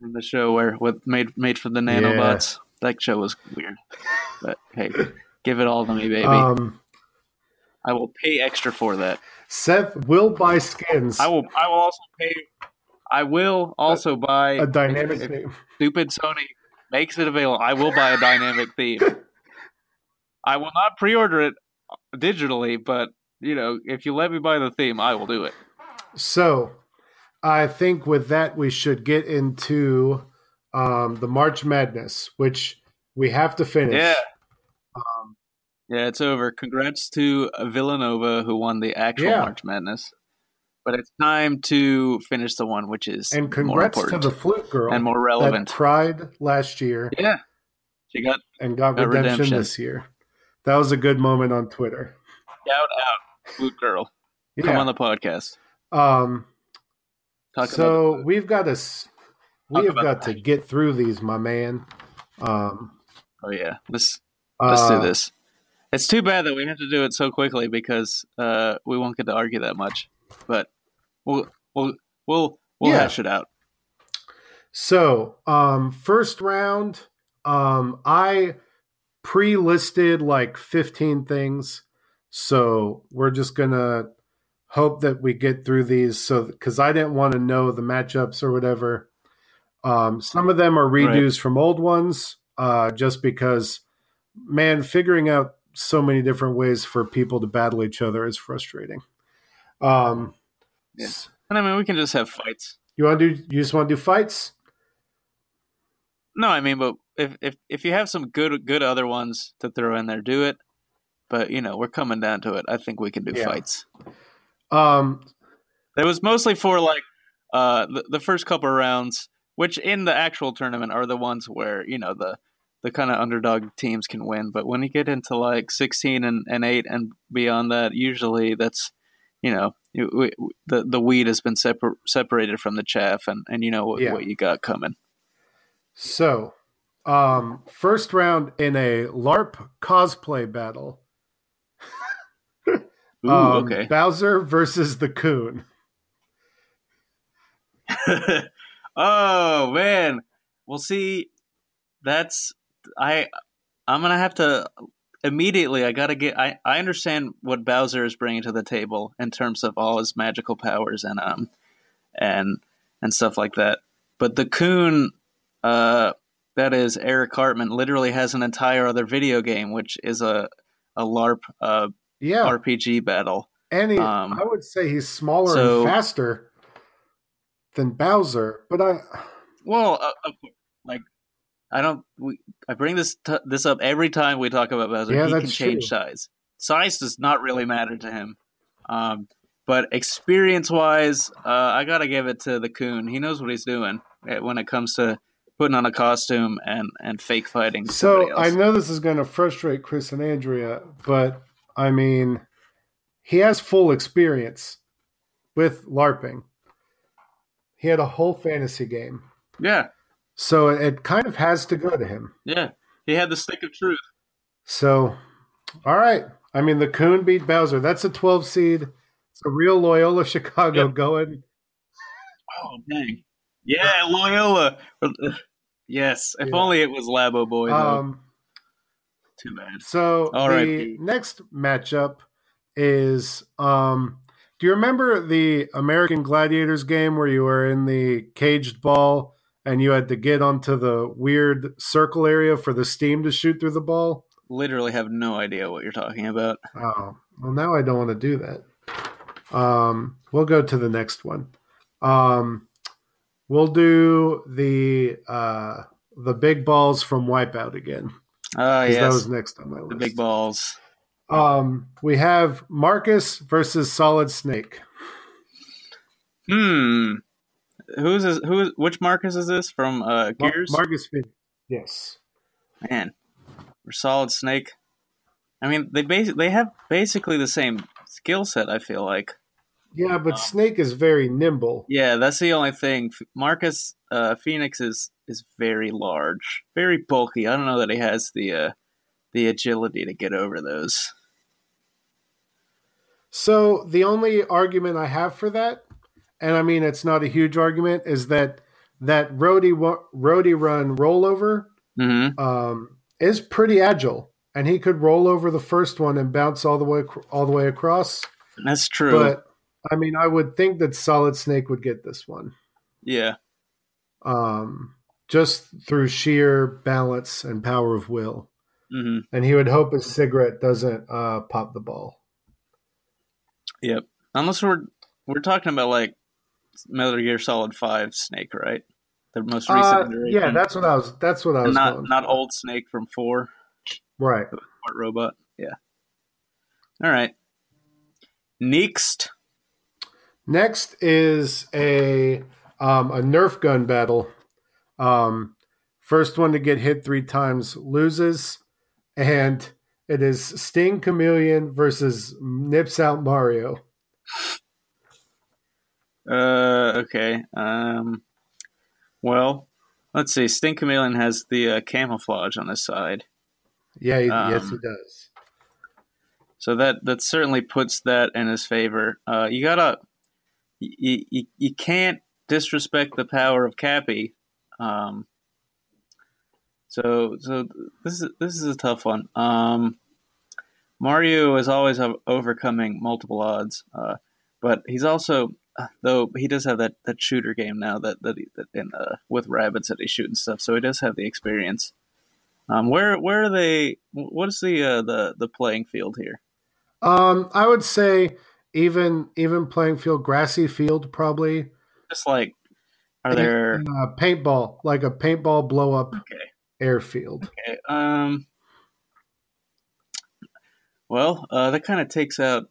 in the show where with made made for the nanobots. That show was weird, but hey, give it all to me, baby. um, I will pay extra for that. Seth will buy skins. I will. I will also pay. I will also buy a dynamic if theme. Stupid Sony makes it available. I will buy a dynamic theme. I will not pre-order it digitally, but you know, if you let me buy the theme, I will do it. So, I think with that we should get into um, the March Madness, which we have to finish. Yeah. Um, yeah, it's over. Congrats to Villanova who won the actual yeah. March Madness. But it's time to finish the one which is and congrats to the flute girl and more relevant. That cried last year. Yeah, she got and got, got redemption, redemption, this year. That was a good moment on Twitter. Shout out, flute girl. Yeah. Come on the podcast. Um, Talk so we've got to we have got to get through these, my man. Um, oh yeah, let's let's uh, do this. It's too bad that we have to do it so quickly because uh, we won't get to argue that much. But we'll we'll we'll we'll yeah. hash it out. So, um, first round, um, I pre-listed like 15 things. So we're just gonna hope that we get through these. So because I didn't want to know the matchups or whatever. Um, some of them are redos right. from old ones, uh, just because, man, figuring out so many different ways for people to battle each other is frustrating. Um, yeah. And I mean, we can just have fights. You want to do? You just want to do fights? No, I mean, but if if if you have some good good other ones to throw in there, do it. But you know, we're coming down to it. I think we can do yeah. fights. Um, it was mostly for like uh the, the first couple rounds, which in the actual tournament are the ones where you know the the kind of underdog teams can win. But when you get into like 16 and, and 8 and beyond that, usually that's, you know, we, the the weed has been separ- separated from the chaff, and, and you know what, yeah. what you got coming. So, um, first round in a LARP cosplay battle. Ooh, um, okay. Bowser versus the Coon. oh man, we'll see. That's I. I'm gonna have to immediately I gotta get I, I understand what Bowser is bringing to the table in terms of all his magical powers and um and and stuff like that. But the Coon uh that is Eric Cartman literally has an entire other video game which is a a LARP uh yeah. RPG battle. And he, um, I would say he's smaller so, and faster than Bowser, but I well, uh, like I don't. We, I bring this t- this up every time we talk about Bowser. Yeah, he can change true. size. Size does not really matter to him. Um, but experience wise, uh, I gotta give it to the Coon. He knows what he's doing eh, when it comes to putting on a costume and and fake fighting. So I know this is going to frustrate Chris and Andrea, but I mean, he has full experience with LARPing. He had a whole fantasy game. Yeah. So it kind of has to go to him. Yeah. He had the stick of truth. So, all right. I mean, the Coon beat Bowser. That's a 12 seed. It's a real Loyola Chicago yep. going. Oh, dang. Yeah, Loyola. Yes. If yeah. only it was Labo Boy, though. Um, Too bad. So, all the right. next matchup is um, do you remember the American Gladiators game where you were in the caged ball and you had to get onto the weird circle area for the steam to shoot through the ball? Literally have no idea what you're talking about. Oh, well, now I don't want to do that. Um, we'll go to the next one. Um, we'll do the uh, the big balls from Wipeout again. Oh, yes. That was next on my list. The big balls. Um, we have Marcus versus Solid Snake. Hmm. Who's this, who? Which Marcus is this from? Uh, Gears. Mar- Marcus Phoenix. Yes. Man, or Solid Snake. I mean, they basic they have basically the same skill set. I feel like. Yeah, but um, Snake is very nimble. Yeah, that's the only thing. Marcus uh, Phoenix is is very large, very bulky. I don't know that he has the uh, the agility to get over those. So the only argument I have for that, and I mean it's not a huge argument, is that that roadie roadie run rollover mm-hmm. um, is pretty agile. and he could roll over the first one and bounce all the way all the way across. That's true. But I mean, I would think that Solid Snake would get this one. Yeah. Um, just through sheer balance and power of will. hmm And he would hope his cigarette doesn't uh, pop the ball. Yep. Unless we're we're talking about like Metal Gear Solid Five Snake, right? The most recent Uh, iteration. yeah, that's what I was. That's what I was. not going not old Snake from four, Right. Smart Robot. Yeah. All right. Next. Next is a um, a Nerf gun battle. Um, first one to get hit three times loses, and it is Sting Chameleon versus Nips Out Mario. Uh, okay. Um, well, let's see. Sting Chameleon has the uh, camouflage on his side, Yeah, he, yes, Um, he does. so that that certainly puts that in his favor. Uh, you gotta, you, you you can't disrespect the power of Cappy. Um, so so this is this is a tough one. Um, Mario is always overcoming multiple odds, uh, but he's also though he does have that, that shooter game now that that, he, that in uh, with rabbits that he's shooting stuff, so he does have the experience. Um, where where are they? What is the uh, the the playing field here? Um, I would say even even playing field, grassy field, probably. Just like are there? uh, paintball, like a paintball blow up Okay, airfield? okay. Um, well, uh, that kind of takes out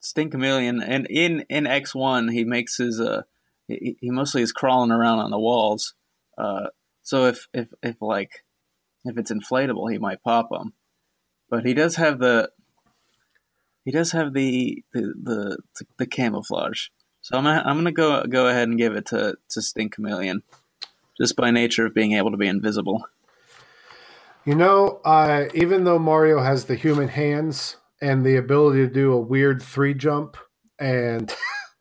Sting Chameleon, and in in X one he makes his uh he, he mostly is crawling around on the walls. Uh, so if if if like if it's inflatable, he might pop them. But he does have the he does have the the the, the camouflage. So I'm gonna, I'm gonna go go ahead and give it to to Stink Chameleon, just by nature of being able to be invisible. You know, uh, even though Mario has the human hands and the ability to do a weird three jump, and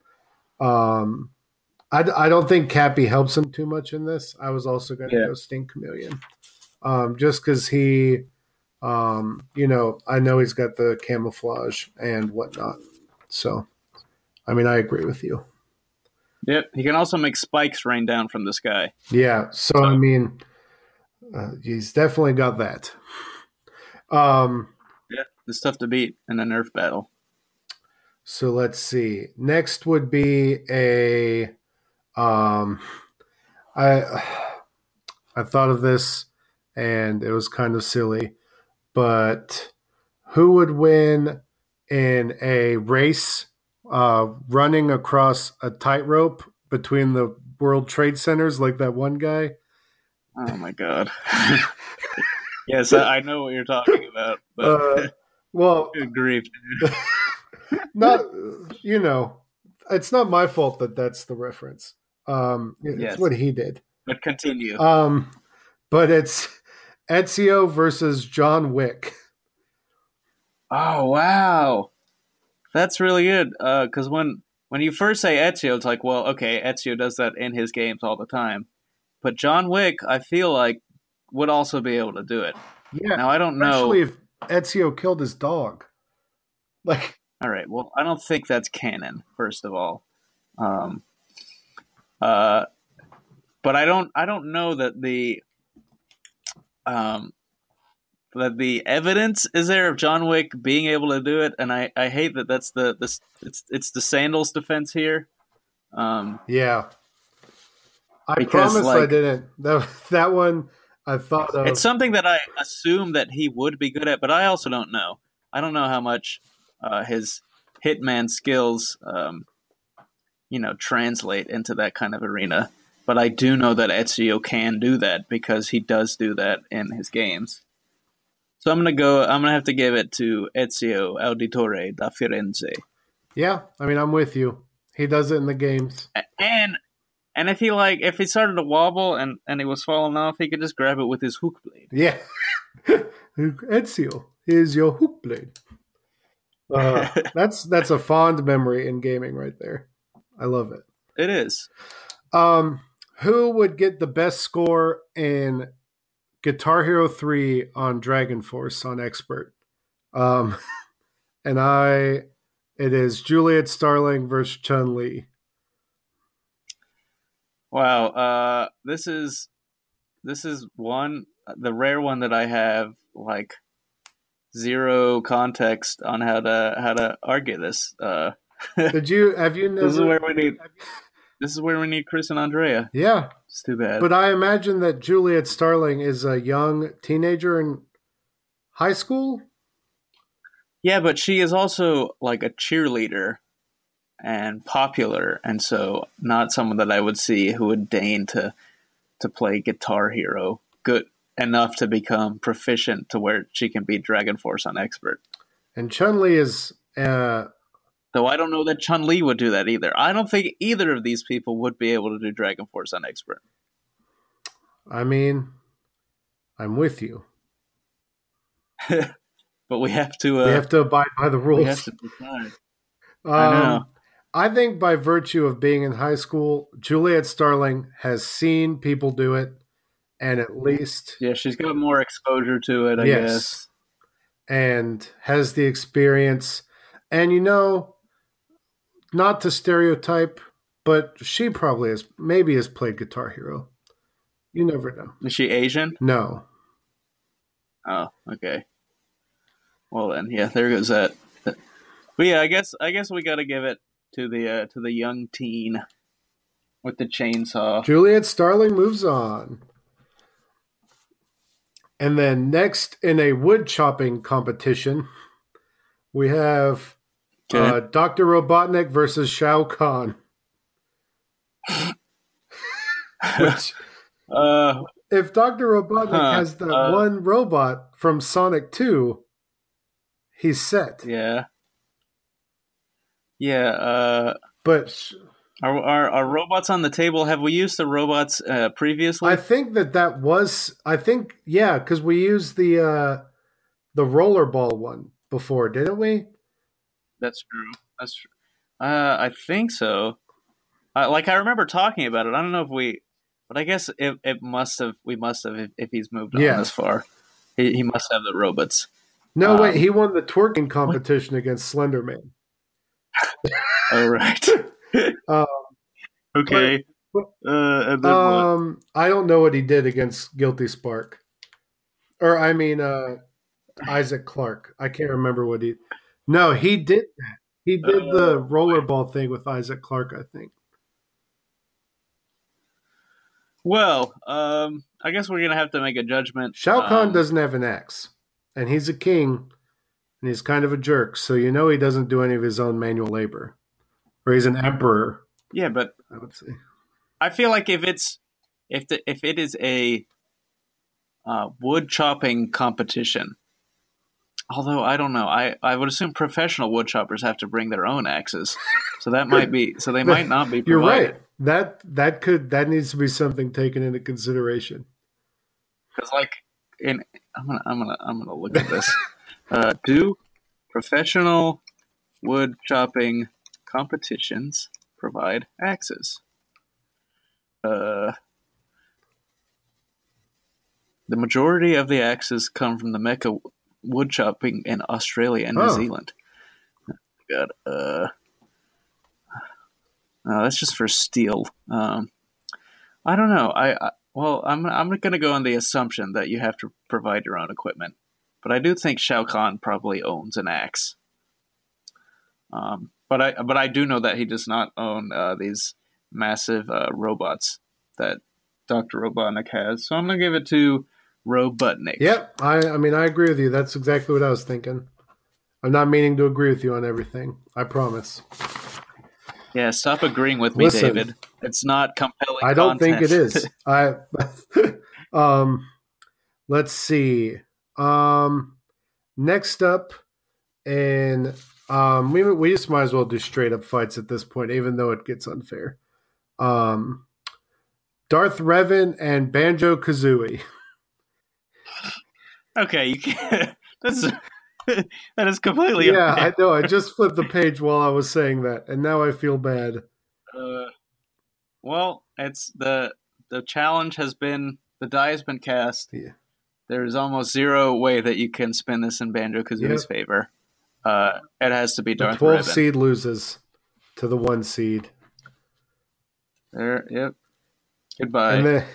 um, I, I don't think Cappy helps him too much in this. I was also going to Yeah. go Stink Chameleon, um, just because he, um, you know, I know he's got the camouflage and whatnot. So, I mean, I agree with you. Yep, he can also make spikes rain down from the sky. Yeah. So, I mean, uh, he's definitely got that. Um, it's tough to beat in a Nerf battle. So let's see. Next would be a um I I thought of this and it was kind of silly, but who would win in a race uh running across a tightrope between the World Trade Centers like that one guy? Oh my god. yes, I know what you're talking about, but Uh, well, good grief, dude. not you know, it's not my fault that that's the reference. Um it's Yes. what he did. But continue. Um, but it's Ezio versus John Wick. oh wow, that's really good. Because when when you first say Ezio, it's like, well, okay, Ezio does that in his games all the time, but John Wick, I feel like would also be able to do it. Yeah, Now I don't know. if Ezio killed his dog. Like, All right. Well, I don't think that's canon. First of all, um, uh, but I don't. I don't know that the um, that the evidence is there of John Wick being able to do it, and I, I hate that that's the this it's it's the sandals defense here. Um, yeah, I Because, promise I didn't. That that one I thought of. it's something that I assume that he would be good at, but I also don't know. I don't know how much uh, his hitman skills, um, you know, translate into that kind of arena. But I do know that Ezio can do that because he does do that in his games. So I'm gonna go. I'm gonna have to give it to Ezio Auditore da Firenze. yeah, I mean, I'm with you. He does it in the games. And and if he like if he started to wobble and and he was falling off, he could just grab it with his hook blade. Yeah, Ezio, here's your hook blade. Uh, that's that's a fond memory in gaming right there. I love it. It is. Um, who would get the best score in Guitar Hero 3 on Dragon Force on Expert. Um, and I, it is Juliet Starling versus Chun Li. Wow, uh, this is this is one the rare one that I have like zero context on how to how to argue this. Uh, Did you have you never? this is where we need this is where we need Chris and Andrea. yeah, It's too bad. but I imagine that Juliet Starling is a young teenager in high school. yeah, but she is also like a cheerleader and popular, and so not someone that I would see who would deign to to play Guitar Hero good enough to become proficient to where she can beat Dragon Force on expert. And Chun Li is uh, Though I don't know that Chun Li would do that either. I don't think either of these people would be able to do Dragon Force on expert. I mean, I'm with you. But we have to. Uh, we have to abide by the we rules. have to decide. Um, I know. I think by virtue of being in high school, Juliet Starling has seen people do it, and at least Yeah, she's got more exposure to it. I Yes. guess. and has the experience. And you know, not to stereotype, but she probably has maybe has played Guitar Hero. You never know. Is she Asian? No. Oh, okay. Well then, yeah, there goes that. But yeah, I guess I guess we got to give it to the uh, to the young teen with the chainsaw. Juliet Starling moves on. And then next in a wood chopping competition, we have Okay. uh, Dr. Robotnik versus Shao Kahn. Which, Uh, if Dr. Robotnik Huh, has that uh, one robot from Sonic 2, he's set. yeah, yeah. Uh, But are, are are robots on the table? Have we used the robots uh, previously? I think that that was, I think, yeah, because we used the uh, the rollerball one before, didn't we? That's true. That's true. Uh, I think so. Uh, like I remember talking about it. I don't know if we, but I guess it, it must have. We must have if, if he's moved on Yeah. this far. He, he must have the robots. No, Um, wait, he won the twerking competition against Slenderman. Oh right. Um, okay. but- Uh, then what? um, I don't know what he did against Guilty Spark, or I mean, uh, Isaac Clarke. I can't remember what he. No, he did that. He did the Oh, rollerball thing with Isaac Clarke, I think. Well, um, I guess we're gonna have to make a judgment. Shao Kahn Um, doesn't have an axe, and he's a king, and he's kind of a jerk. So you know he doesn't do any of his own manual labor, or he's an emperor. Yeah, but I would say. I feel like if it's if the if it is a uh, wood chopping competition, although I don't know, I I would assume professional wood choppers have to bring their own axes, so that might be so they might not be. You're right. That that could that needs to be something taken into consideration. because like in I'm gonna I'm gonna I'm gonna look at this. uh, do professional wood chopping competitions provide axes? Uh, the majority of the axes come from the Mecca wood chopping in Australia and New Oh. Zealand. God, uh, no, that's just for steel. Um, I don't know. I, I well, I'm I'm going to go on the assumption that you have to provide your own equipment, but I do think Shao Kahn probably owns an axe. Um, but I but I do know that he does not own uh, these massive uh, robots that Doctor Robotnik has. So I'm going to give it to Robotnik. Yep. I I mean I agree with you. That's exactly what I was thinking. I'm not meaning to agree with you on everything. I promise. Yeah, stop agreeing with me, Listen. David. It's not compelling. I don't think it is. I um let's see. Um next up and um we we just might as well do straight up fights at this point even though it gets unfair. Um Darth Revan and Banjo Kazooie. okay, you can't. That's that is completely. Yeah, unfair. I know. I just flipped the page while I was saying that, and now I feel bad. Uh, well, it's the the challenge has been the die has been cast. Yeah. There's almost zero way that you can spin this in Banjo Kazooie's Yep. favor. Uh, it has to be The 12 Ribbon. seed loses to the one seed. There, yep. Goodbye, and then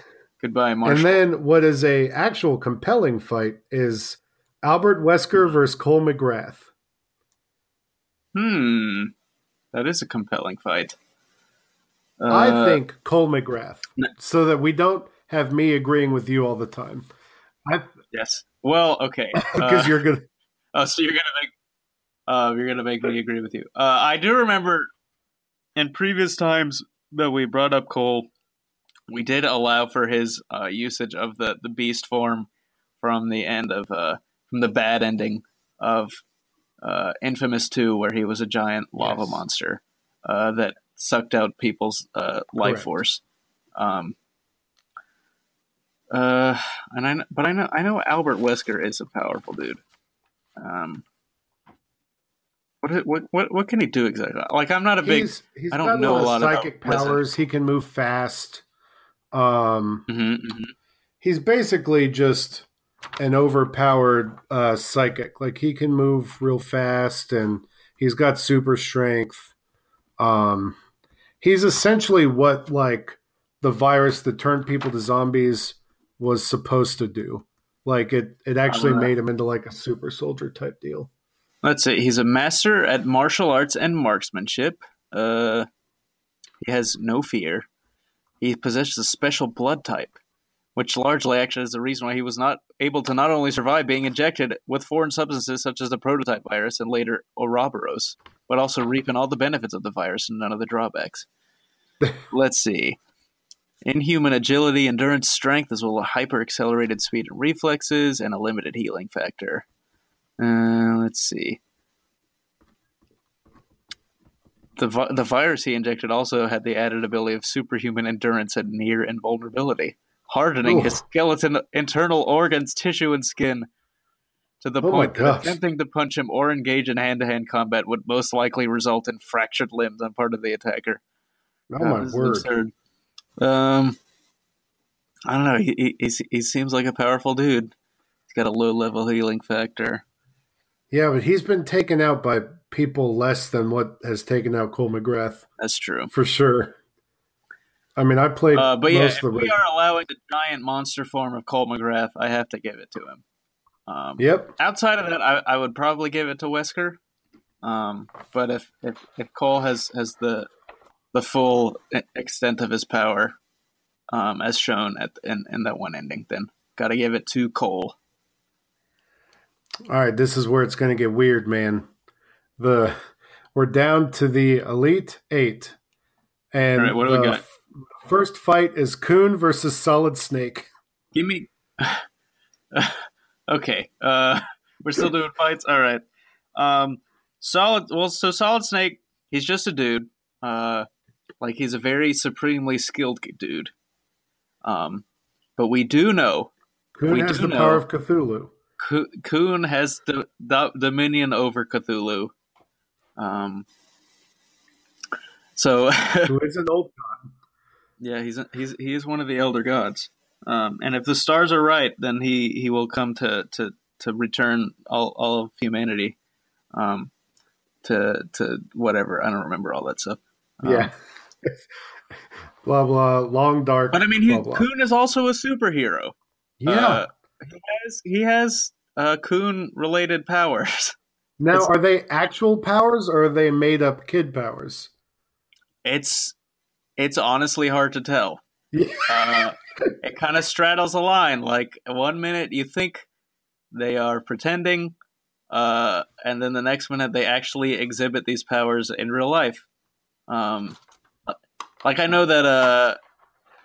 goodbye, Marshall. and then what is a actual compelling fight is Albert Wesker versus Cole McGrath. hmm, that is a compelling fight. I Uh, think Cole McGrath, so that we don't have me agreeing with you all the time. I yes. Well, okay. because Uh, you're gonna Oh, so you're gonna make uh, you're gonna make me agree with you. Uh, I do remember in previous times that we brought up Cole, we did allow for his uh, usage of the the beast form from the end of uh, from the bad ending of uh, Infamous Two, where he was a giant lava Yes. monster uh, that sucked out people's uh, life Correct. force. Um, uh, and I, but I know, I know Albert Wesker is a powerful dude. Um, what, what, what, what can he do exactly? Like, I'm not a big. he's he's I don't know a lot of psychic powers. He can move fast. Um, Mhm, mhm. he's basically just an overpowered uh, psychic. Like he can move real fast, and he's got super strength. Um, he's essentially what like the virus that turned people to zombies was supposed to do. Like it, it actually made him into like a super soldier type deal. Let's see. He's a master at martial arts and marksmanship. Uh, he has no fear. He possesses a special blood type, which largely actually is the reason why he was not able to not only survive being injected with foreign substances such as the prototype virus and later Ouroboros, but also reaping all the benefits of the virus and none of the drawbacks. Let's see. Inhuman agility, endurance, strength, as well as hyper accelerated speed and reflexes, and a limited healing factor. Uh, let's see. The, vi- the virus he injected also had the added ability of superhuman endurance and near invulnerability, hardening Oof. his skeleton internal organs, tissue, and skin to the Oh point that attempting to punch him or engage in hand to hand combat would most likely result in fractured limbs on part of the attacker. Oh Uh, my word! absurd. Um, I don't know. He, he, he, seems like a powerful dude. He's got a low level healing factor. Yeah, but he's been taken out by people less than what has taken out Cole McGrath That's true. for sure. I mean, I played Uh, but yeah, most if of the we are allowing the giant monster form of Cole McGrath, I have to give it to him. Um, Yep. Outside of that, I, I would probably give it to Wesker. Um, but if, if, if Cole has, has the the full extent of his power, um, as shown at in, in that one ending, then got to give it to Cole. All right, this is where it's going to get weird, man. The we're down to the elite eight, and All right, what do we got? f- First fight is Coon versus Solid Snake. Give me. okay, uh, we're still doing fights. All right. Um, solid. Well, so Solid Snake, he's just a dude. Uh, like he's a very supremely skilled dude. Um, but we do know We has do the know- power of Cthulhu. Coon has the, the dominion over Cthulhu. Um. So is an old god. Yeah, he's he's he is one of the elder gods. Um, and if the stars are right, then he, he will come to, to, to return all, all of humanity, um, to to whatever I don't remember all that stuff. Um, Yeah. blah blah. Long dark. but I mean, he, blah, blah. Coon is also a superhero. Yeah. Uh, he has he has uh, Coon related powers. now, it's- are they actual powers or are they made up kid powers? It's it's honestly hard to tell. Uh, it kind of straddles a line. Like one minute you think they are pretending, uh, and then the next minute they actually exhibit these powers in real life. Um, like I know that uh,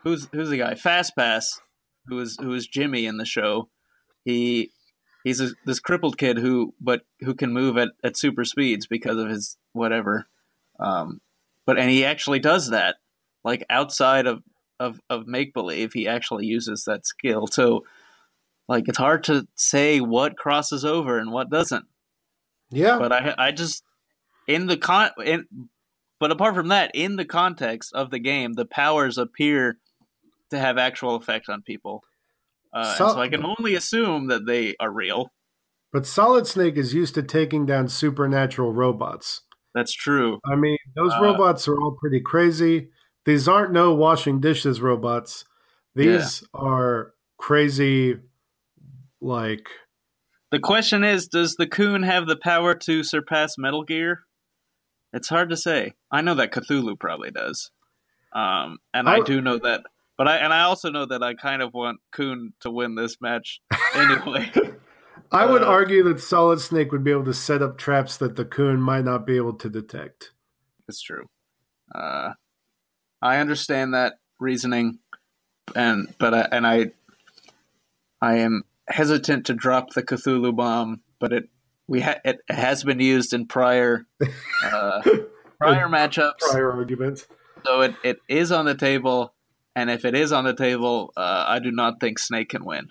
who's who's the guy? Fast Pass, who is who is Jimmy in the show. He he's a, this crippled kid who but who can move at, at super speeds because of his whatever. Um, but and he actually does that like outside of of, of make believe he actually uses that skill so like it's hard to say what crosses over and what doesn't Yeah. but i i just in the con in but apart from that in the context of the game the powers appear to have actual effect on people Uh, So- so I can only assume that they are real. But Solid Snake is used to taking down supernatural robots. That's true. I mean, those Uh, robots are all pretty crazy. These aren't no washing dishes robots. These are crazy, like The question is, does the Coon have the power to surpass Metal Gear? It's hard to say. I know that Cthulhu probably does, um, and I I- do know that. But I and I also know that I kind of want Coon to win this match anyway. I would Uh, argue that Solid Snake would be able to set up traps that the coon might not be able to detect. it's true. Uh, I understand that reasoning, and but I, and I, I am hesitant to drop the Cthulhu bomb, but it we ha- it has been used in prior uh, prior matchups. Prior arguments. So it, it is on the table, and if it is on the table, uh, I do not think Snake can win.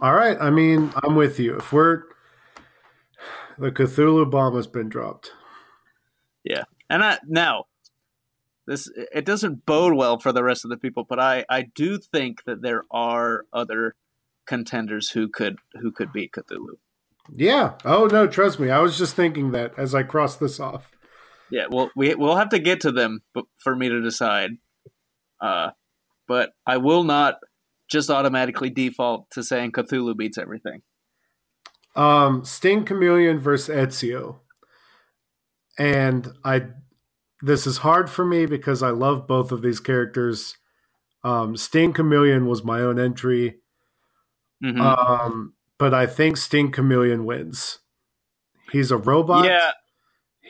All right. I mean, I'm with you. If we're the Cthulhu bomb has been dropped. Yeah, and I, now, this it doesn't bode well for the rest of the people, but I, I do think that there are other contenders who could who could beat Cthulhu. Yeah. Oh no, trust me. I was just thinking that as I crossed this off. Yeah, well, we we'll have to get to them b- for me to decide. Uh, but I will not just automatically default to saying Cthulhu beats everything. Um, Sting Chameleon versus Ezio. And I this is hard for me because I love both of these characters. Um, Sting Chameleon was my own entry. Mhm. Um, but I think Sting Chameleon wins. He's a robot. yeah,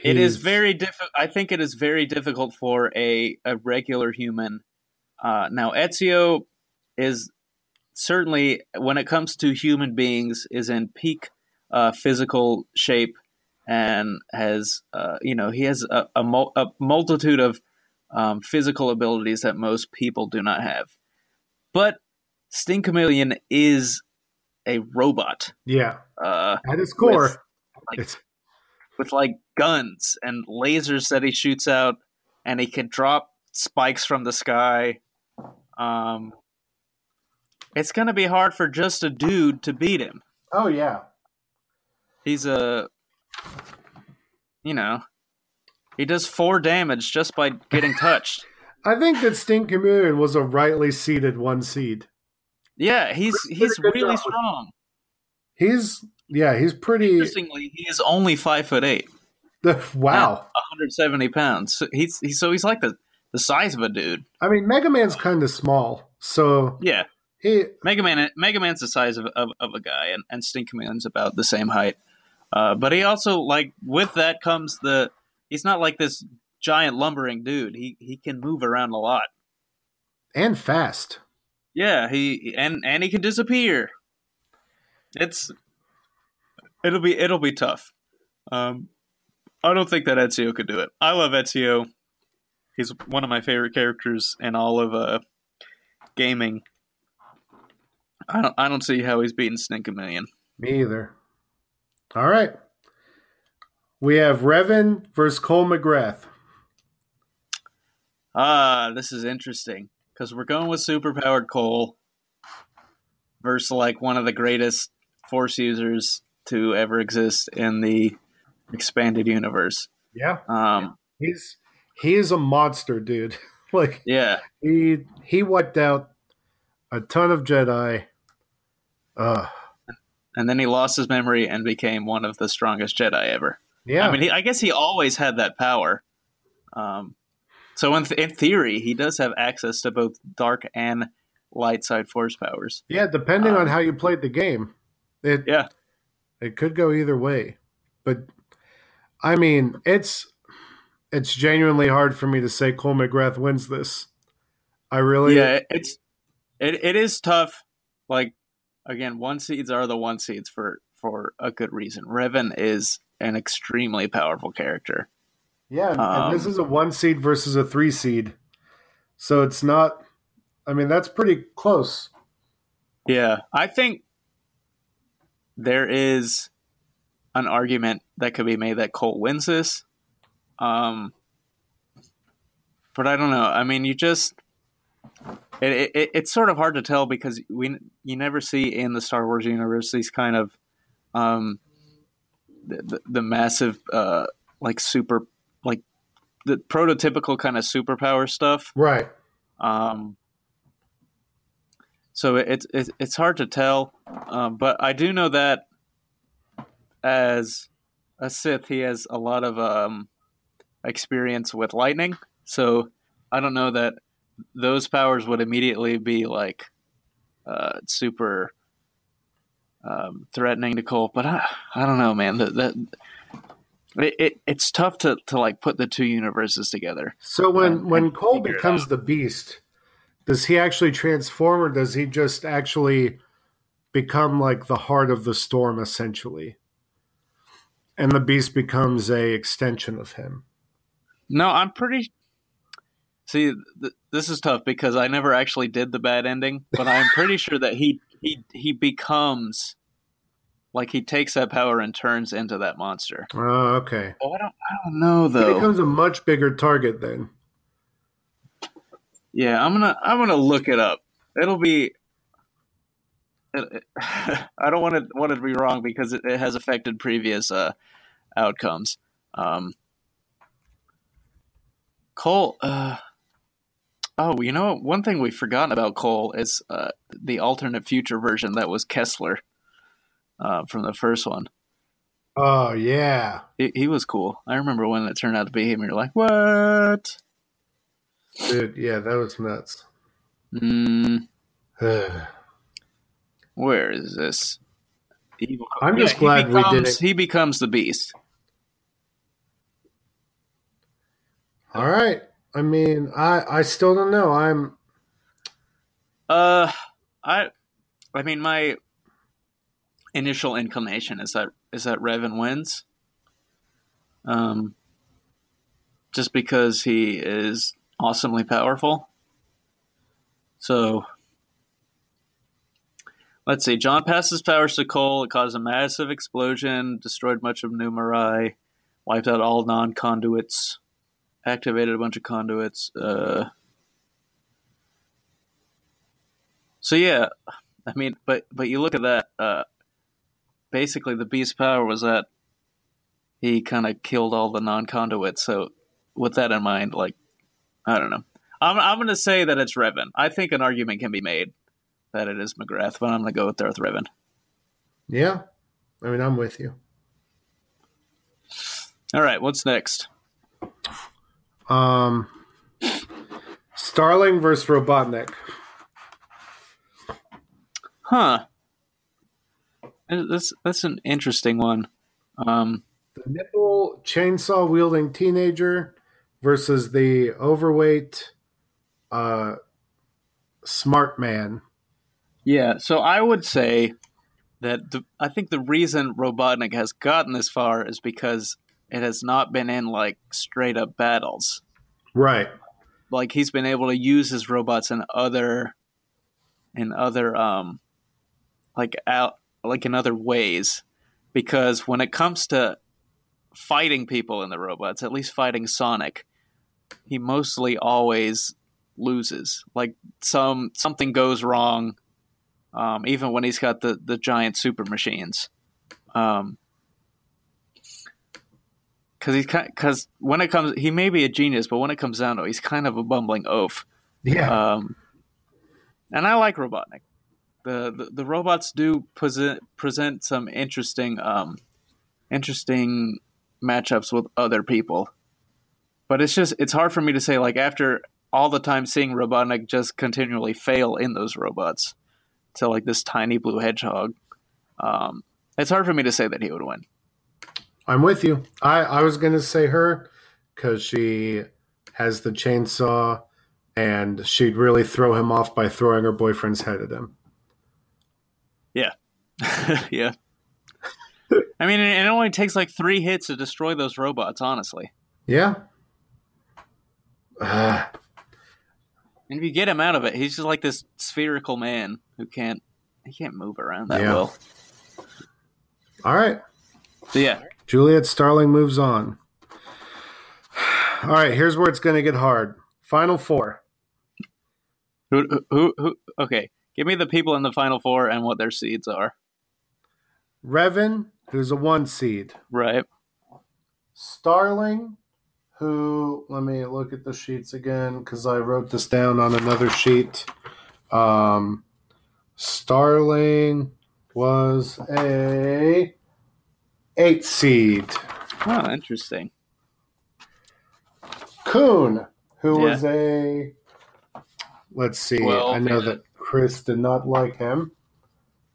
It is very difficult. I think it is very difficult for a, a regular human. Uh, now, Ezio is certainly, when it comes to human beings, is in peak uh, physical shape and has, uh, you know, he has a, a, mul- a multitude of um, physical abilities that most people do not have. But Sting Chameleon is a robot. Yeah. Uh, At its core. With, like, it's with like guns and lasers that he shoots out, and he can drop spikes from the sky. Um, it's gonna be hard for just a dude to beat him. Oh yeah. He's a, you know, he does four damage just by getting touched. I think that Sting Chameleon was a rightly seeded one seed. Yeah, he's Pretty he's good really strong. He's yeah, he's pretty Interestingly, he is only five foot eight, The, wow. 170 pounds. So he's, he's so he's like the the size of a dude. I mean Mega Man's kind of small. So Yeah, he Mega Man, Mega Man's the size of, of, of a guy, and, and Sting about the same height. Uh, but he also like with that comes the he's not like this giant lumbering dude. He he can move around a lot. and fast. Yeah, he and and he can disappear. It's it'll be it'll be tough. Um, I don't think that Ezio could do it. I love Ezio. He's one of my favorite characters in all of uh, gaming. I don't I don't see how he's beating Sting Chameleon. Me either. All right. We have Revan versus Cole McGrath. Ah, this is interesting because we're going with superpowered Cole versus like one of the greatest Force users to ever exist in the expanded universe. Yeah. Um, He's he is a monster, dude. like yeah, he he wiped out a ton of Jedi. Uh and then he lost his memory and became one of the strongest Jedi ever. yeah. I mean, he, I guess he always had that power. Um, so in, th- in theory, he does have access to both dark and light side Force powers. yeah, depending on um, how you played the game. It Yeah. It could go either way. But I mean, it's it's genuinely hard for me to say Cole McGrath wins this. I really yeah, it's it, it is tough. Like again, one seeds are the one seeds for for a good reason. Revan is an extremely powerful character. Yeah, and, and this Um, is a one seed versus a three seed. So it's not I mean, that's pretty close. Yeah, I think there is an argument that could be made that Cole wins this. Um, but I don't know. I mean, you just it, it, it's sort of hard to tell because we you never see in the Star Wars universe these kind of um the, the, massive uh like super the prototypical kind of superpower stuff Right. um so it's it's it's hard to tell um, but I do know that as a Sith he has a lot of um experience with lightning so I don't know that those powers would immediately be like uh, super um, threatening to Cole. But I, I don't know, man. That that it, it it's tough to, to like put the two universes together. So when when Cole becomes the Beast, does he actually transform, or does he just actually become like the heart of the storm, essentially? And the Beast becomes a extension of him. No, I'm pretty. See, th- this is tough because I never actually did the bad ending, but I'm pretty sure that he he he becomes like he takes that power and turns into that monster. Oh, okay. Oh, I don't I don't know He though. becomes a much bigger target then. Yeah, I'm gonna I'm gonna look it up. It'll be. It, it- I don't want to want it to be wrong because it, it has affected previous uh, outcomes. Um, Cole. Uh, oh, you know one thing we've forgotten about Cole is uh, the alternate future version that was Kessler uh, from the first one. Oh yeah. He, he was cool. I remember when it turned out to be him. You're like, what? Dude, yeah, that was nuts. Mm, Where is this? Evil I'm just he glad we didn't- He becomes the beast. All right. I mean, I I still don't know. I'm Uh, I, I mean, my initial inclination is that is that Revan wins. Um, just because he is awesomely powerful. So, let's see. John passes powers to Cole. It caused a massive explosion, destroyed much of New Marais, wiped out all non conduits, activated a bunch of conduits. Uh, so yeah, I mean, but but you look at that. Uh, basically, the beast's power was that he kind of killed all the non conduits. So, with that in mind, like, I don't know. I'm I'm going to say that it's Revan. I think an argument can be made that it is McGrath, but I'm going to go with Darth Revan. yeah. I mean, I'm with you. All right, what's next? Um, Starling versus Robotnik. Huh. That's that's an interesting one. Um, The nipple chainsaw wielding teenager versus the overweight uh, smart man. Yeah, so I would say that the, I think the reason Robotnik has gotten this far is because it has not been in like straight up battles. Right. Like he's been able to use his robots in other in other um like out like in other ways because when it comes to fighting people in the robots, at least fighting Sonic, he mostly always loses. Like some something goes wrong um, even when he's got the, the giant super machines. Um, because he's because when it comes, he may be a genius, but when it comes down to it, he's kind of a bumbling oaf. Yeah. Um, and I like Robotnik. The, the robots do present present some interesting um, interesting matchups with other people, but it's just it's hard for me to say like after all the time seeing Robotnik just continually fail in those robots to like this tiny blue hedgehog. Um, it's hard for me to say that he would win. I'm with you. I, I was to say her because she has the chainsaw and she'd really throw him off by throwing her boyfriend's head at him. Yeah. Yeah. I mean, it only takes like three hits to destroy those robots, honestly. Yeah. Ah, And if you get him out of it, he's just like this spherical man who can't he can't move around that Yeah. well. all right. So yeah, Juliet Starling moves on. All right, here's where it's going to get hard. Final four Who, who, who? Okay, give me the people in the final four and what their seeds are. Revan, who's a one seed. Right. Starling, who let me look at the sheets again because I wrote this down on another sheet. Um, Starling was a eight seed. Oh, interesting. Coon, who Yeah. was a let's see. Well, I know that Chris did not like him.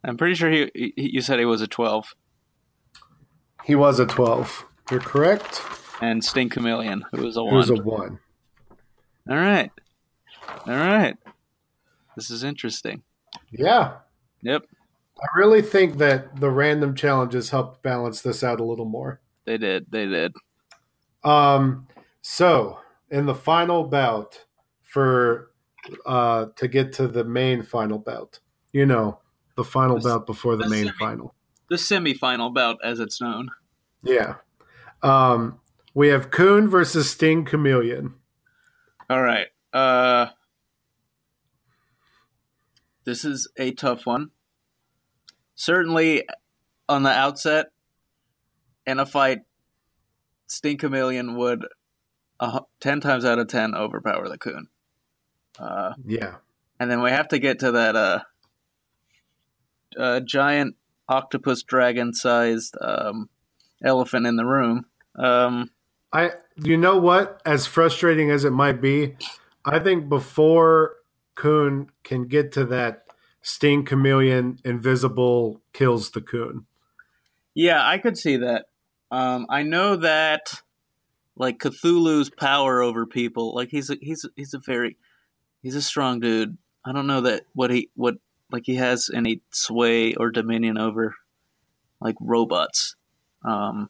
I'm pretty sure he, he. You said he was a 12. He was a twelve. You're correct. And Sting Chameleon, who was a He one. was a one. All right. All right. This is interesting. Yeah. Yep, I really think that the random challenges helped balance this out a little more. they did. They did. Um, so in the final bout for uh to get to the main final bout, you know, the final The- bout before the the main semi- final. The semifinal bout, as it's known. Yeah. Um, we have Coon versus Sting Chameleon. All right. Uh, this is a tough one. Certainly, on the outset, in a fight, Sting Chameleon would uh, ten times out of ten overpower the Coon. Uh, Yeah. and then we have to get to that uh, uh, giant octopus dragon sized um, elephant in the room. Um, I you know what? As frustrating as it might be, I think before Coon can get to that Sting Chameleon invisible kills the Coon. Yeah, I could see that. Um, I know that, like Cthulhu's power over people, like he's a, he's a, he's a very he's a strong dude. I don't know that what he what like he has any sway or dominion over like robots. Um,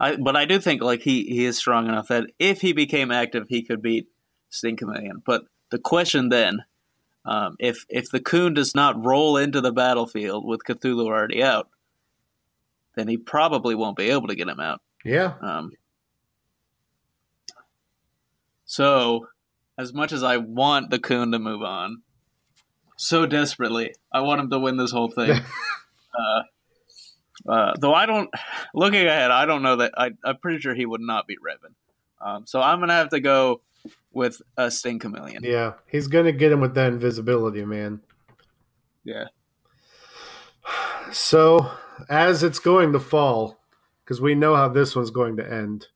I but I do think like he he is strong enough that if he became active, he could beat Sting Chameleon. But the question then. Um, if if the coon does not roll into the battlefield with Cthulhu already out, then he probably won't be able to get him out. Yeah. Um, so, as much as I want the coon to move on, so desperately, I want him to win this whole thing. uh, uh, though I don't, looking ahead, I don't know that I, I'm pretty sure he would not beat Revan. Um, so I'm gonna have to go with a Sting Chameleon. Yeah. He's gonna get him with that invisibility, man. Yeah. So as it's going to fall, because we know how this one's going to end.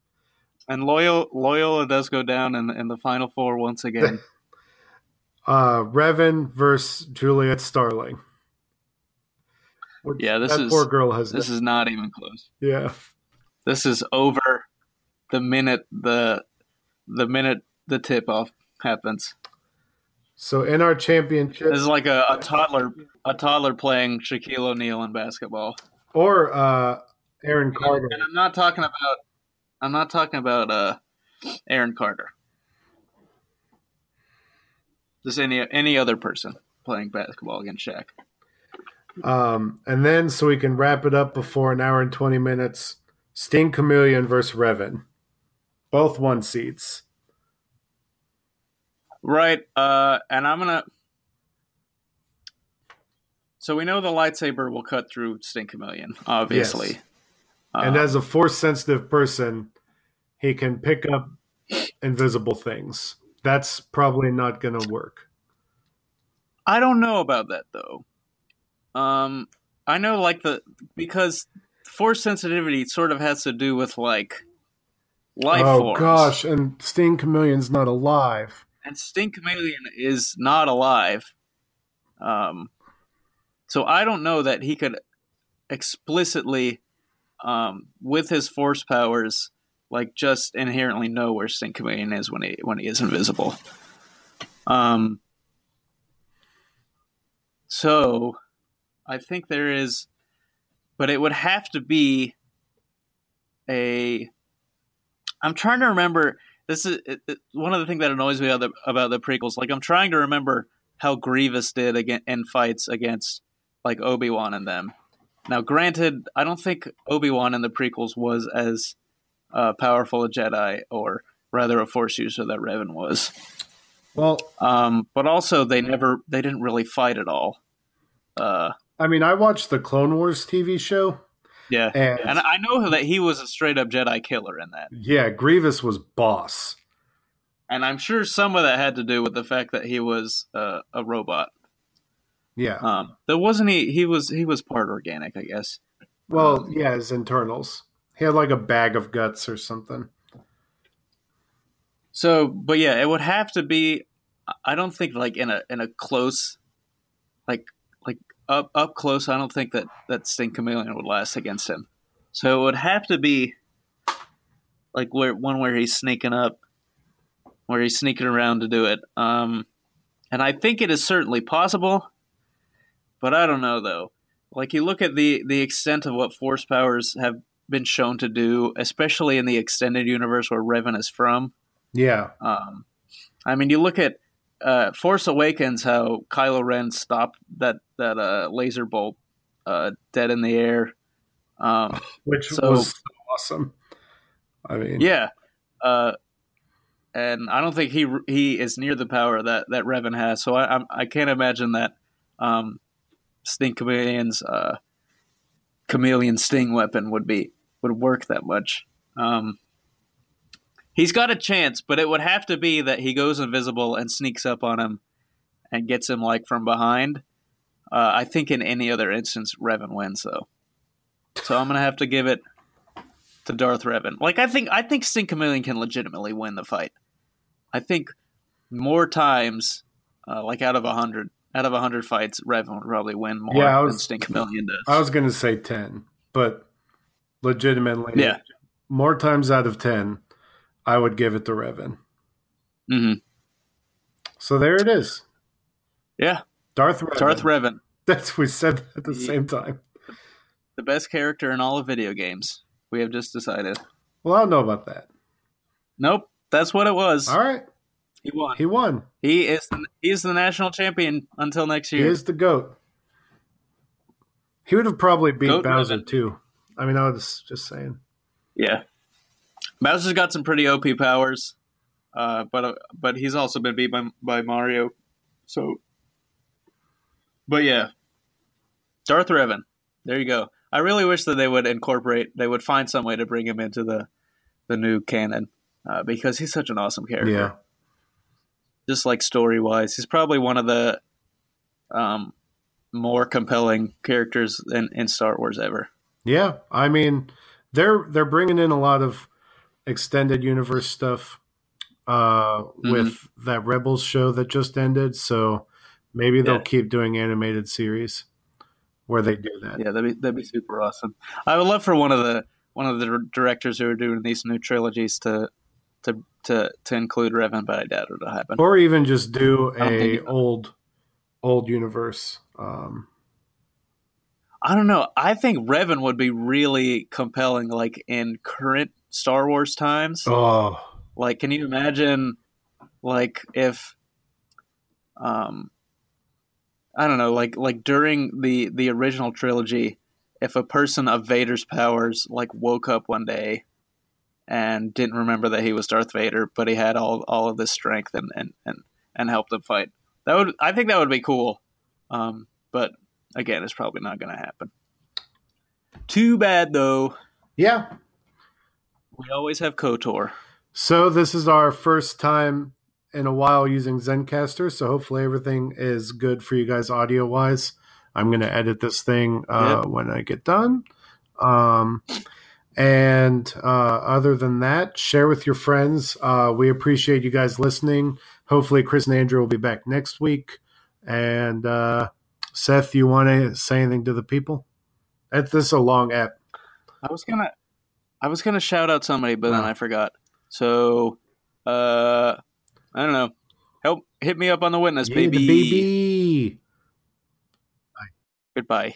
And Loyal Loyola does go down in, in the final four once again. Uh Revan versus Juliet Starling. Which Yeah, this is- poor girl has this is not even close. yeah. This is over the minute the the minute the tip off happens. So in our championship This is like a, a toddler a toddler playing Shaquille O'Neal in basketball. or uh Aaron Carter. And I'm not talking about I'm not talking about uh Aaron Carter. Just any any other person playing basketball against Shaq. Um, and then so we can wrap it up before an hour and twenty minutes. Sting Chameleon versus Revan. Both one seats. Right. Uh, and I'm gonna. So we know the lightsaber will cut through Sting Chameleon, obviously. Yes. And Uh, as a force sensitive person, he can pick up invisible things. That's probably not going to work. I don't know about that though. Um, I know like the because force sensitivity sort of has to do with like life oh forms. gosh, and Sting Chameleon's not alive. and Sting Chameleon is not alive. Um, so I don't know that he could explicitly, um, with his force powers, like just inherently know where Sting Chameleon is when he when he is invisible. Um, so I think there is, but it would have to be a. I'm trying to remember this is it, it- one of the things that annoys me about the, about the prequels. Like I'm trying to remember how Grievous did again in fights against like Obi Wan and them. Now, granted, I don't think Obi Wan in the prequels was as uh, powerful a Jedi, or rather a Force user that Revan was. Well, Um, but also they never they didn't really fight at all. Uh, I mean, I watched the Clone Wars TV show, yeah, and, and I know that he was a straight up Jedi killer in that, yeah, Grievous was boss. and I'm sure some of that had to do with the fact that he was uh, a robot. Yeah. Um, there wasn't he. He was he was part organic, I guess. Well, um, yeah, his internals. He had like a bag of guts or something. So, but yeah, it would have to be. I don't think like in a in a close, like like up up close. I don't think that that Sting Chameleon would last against him. So it would have to be like where one where he's sneaking up, where he's sneaking around to do it. Um, and I think it is certainly possible, but I don't know though. Like you look at the the extent of what force powers have been shown to do, especially in the extended universe where Revan is from. Yeah. Um, I mean, you look at uh, Force Awakens, how Kylo Ren stopped that that uh, laser bolt uh, dead in the air. Um, Which So- was so awesome. I mean, yeah, uh, and I don't think he he is near the power that that Revan has. So I I'm, I can't imagine that um, Sting Chameleon's uh, chameleon sting weapon would be would work that much. Um, he's got a chance, but it would have to be that he goes invisible and sneaks up on him and gets him like from behind. Uh, I think in any other instance, Revan wins though. So I'm gonna have to give it to Darth Revan. Like I think I think Sting Chameleon can legitimately win the fight. I think more times, uh, like out of a hundred, out of a hundred fights, Revan would probably win more Yeah, I than was- Sting Chameleon does. I was going to say 10, but legitimately, Yeah. more times out of 10, I would give it to Revan. hmm So there it is. Yeah, Darth Revan. Darth Revan, That's we said at the Yeah. same time. the best character in all of video games. We have just decided. Well, I don't know about that. Nope, that's what it was. All right. He won. He won. He is the, he is the national champion until next year. He is the GOAT. He would have probably beat Goat Bowser too. I mean, I was just saying. Yeah, Bowser's got some pretty OP powers, uh, but uh, but he's also been beat by by Mario. So, but yeah, Darth Revan. There you go. I really wish that they would incorporate. They would find some way to bring him into the the new canon uh, because he's such an awesome character. Yeah. Just like story wise, he's probably one of the um, more compelling characters in, in Star Wars ever. Yeah. I mean, they're they're bringing in a lot of extended universe stuff uh, Mm-hmm. with that Rebels show that just ended. So maybe they'll Yeah. keep doing animated series where they do that. Yeah, that'd be that'd be super awesome. I would love for one of the one of the directors who are doing these new trilogies to to to to include Revan, but I doubt it'll happen. Or even just do a old old universe. Um, I don't know. I think Revan would be really compelling, like in current Star Wars times. oh, Like, can you imagine, like, if, um, I don't know, like, like during the the original trilogy, if a person of Vader's powers like woke up one day and didn't remember that he was Darth Vader, but he had all all of this strength and and and, and helped him fight. That would, I think, that would be cool. Um, but again, it's probably not going to happen. Too bad, though. yeah. We always have Kotor. So this is our first time in a while using Zencastr. So hopefully everything is good for you guys audio wise. I'm going to edit this thing uh, when I get done. Um, and uh, other than that, share with your friends. Uh, we appreciate you guys listening. Hopefully, Chris and Andrea will be back next week. And uh, Seth, you want to say anything to the people? That this is a long app. I was gonna, I was gonna shout out somebody, but then. I forgot. So, uh, I don't know. Help, hit me up on the witness, Yeah, baby. the baby. Goodbye.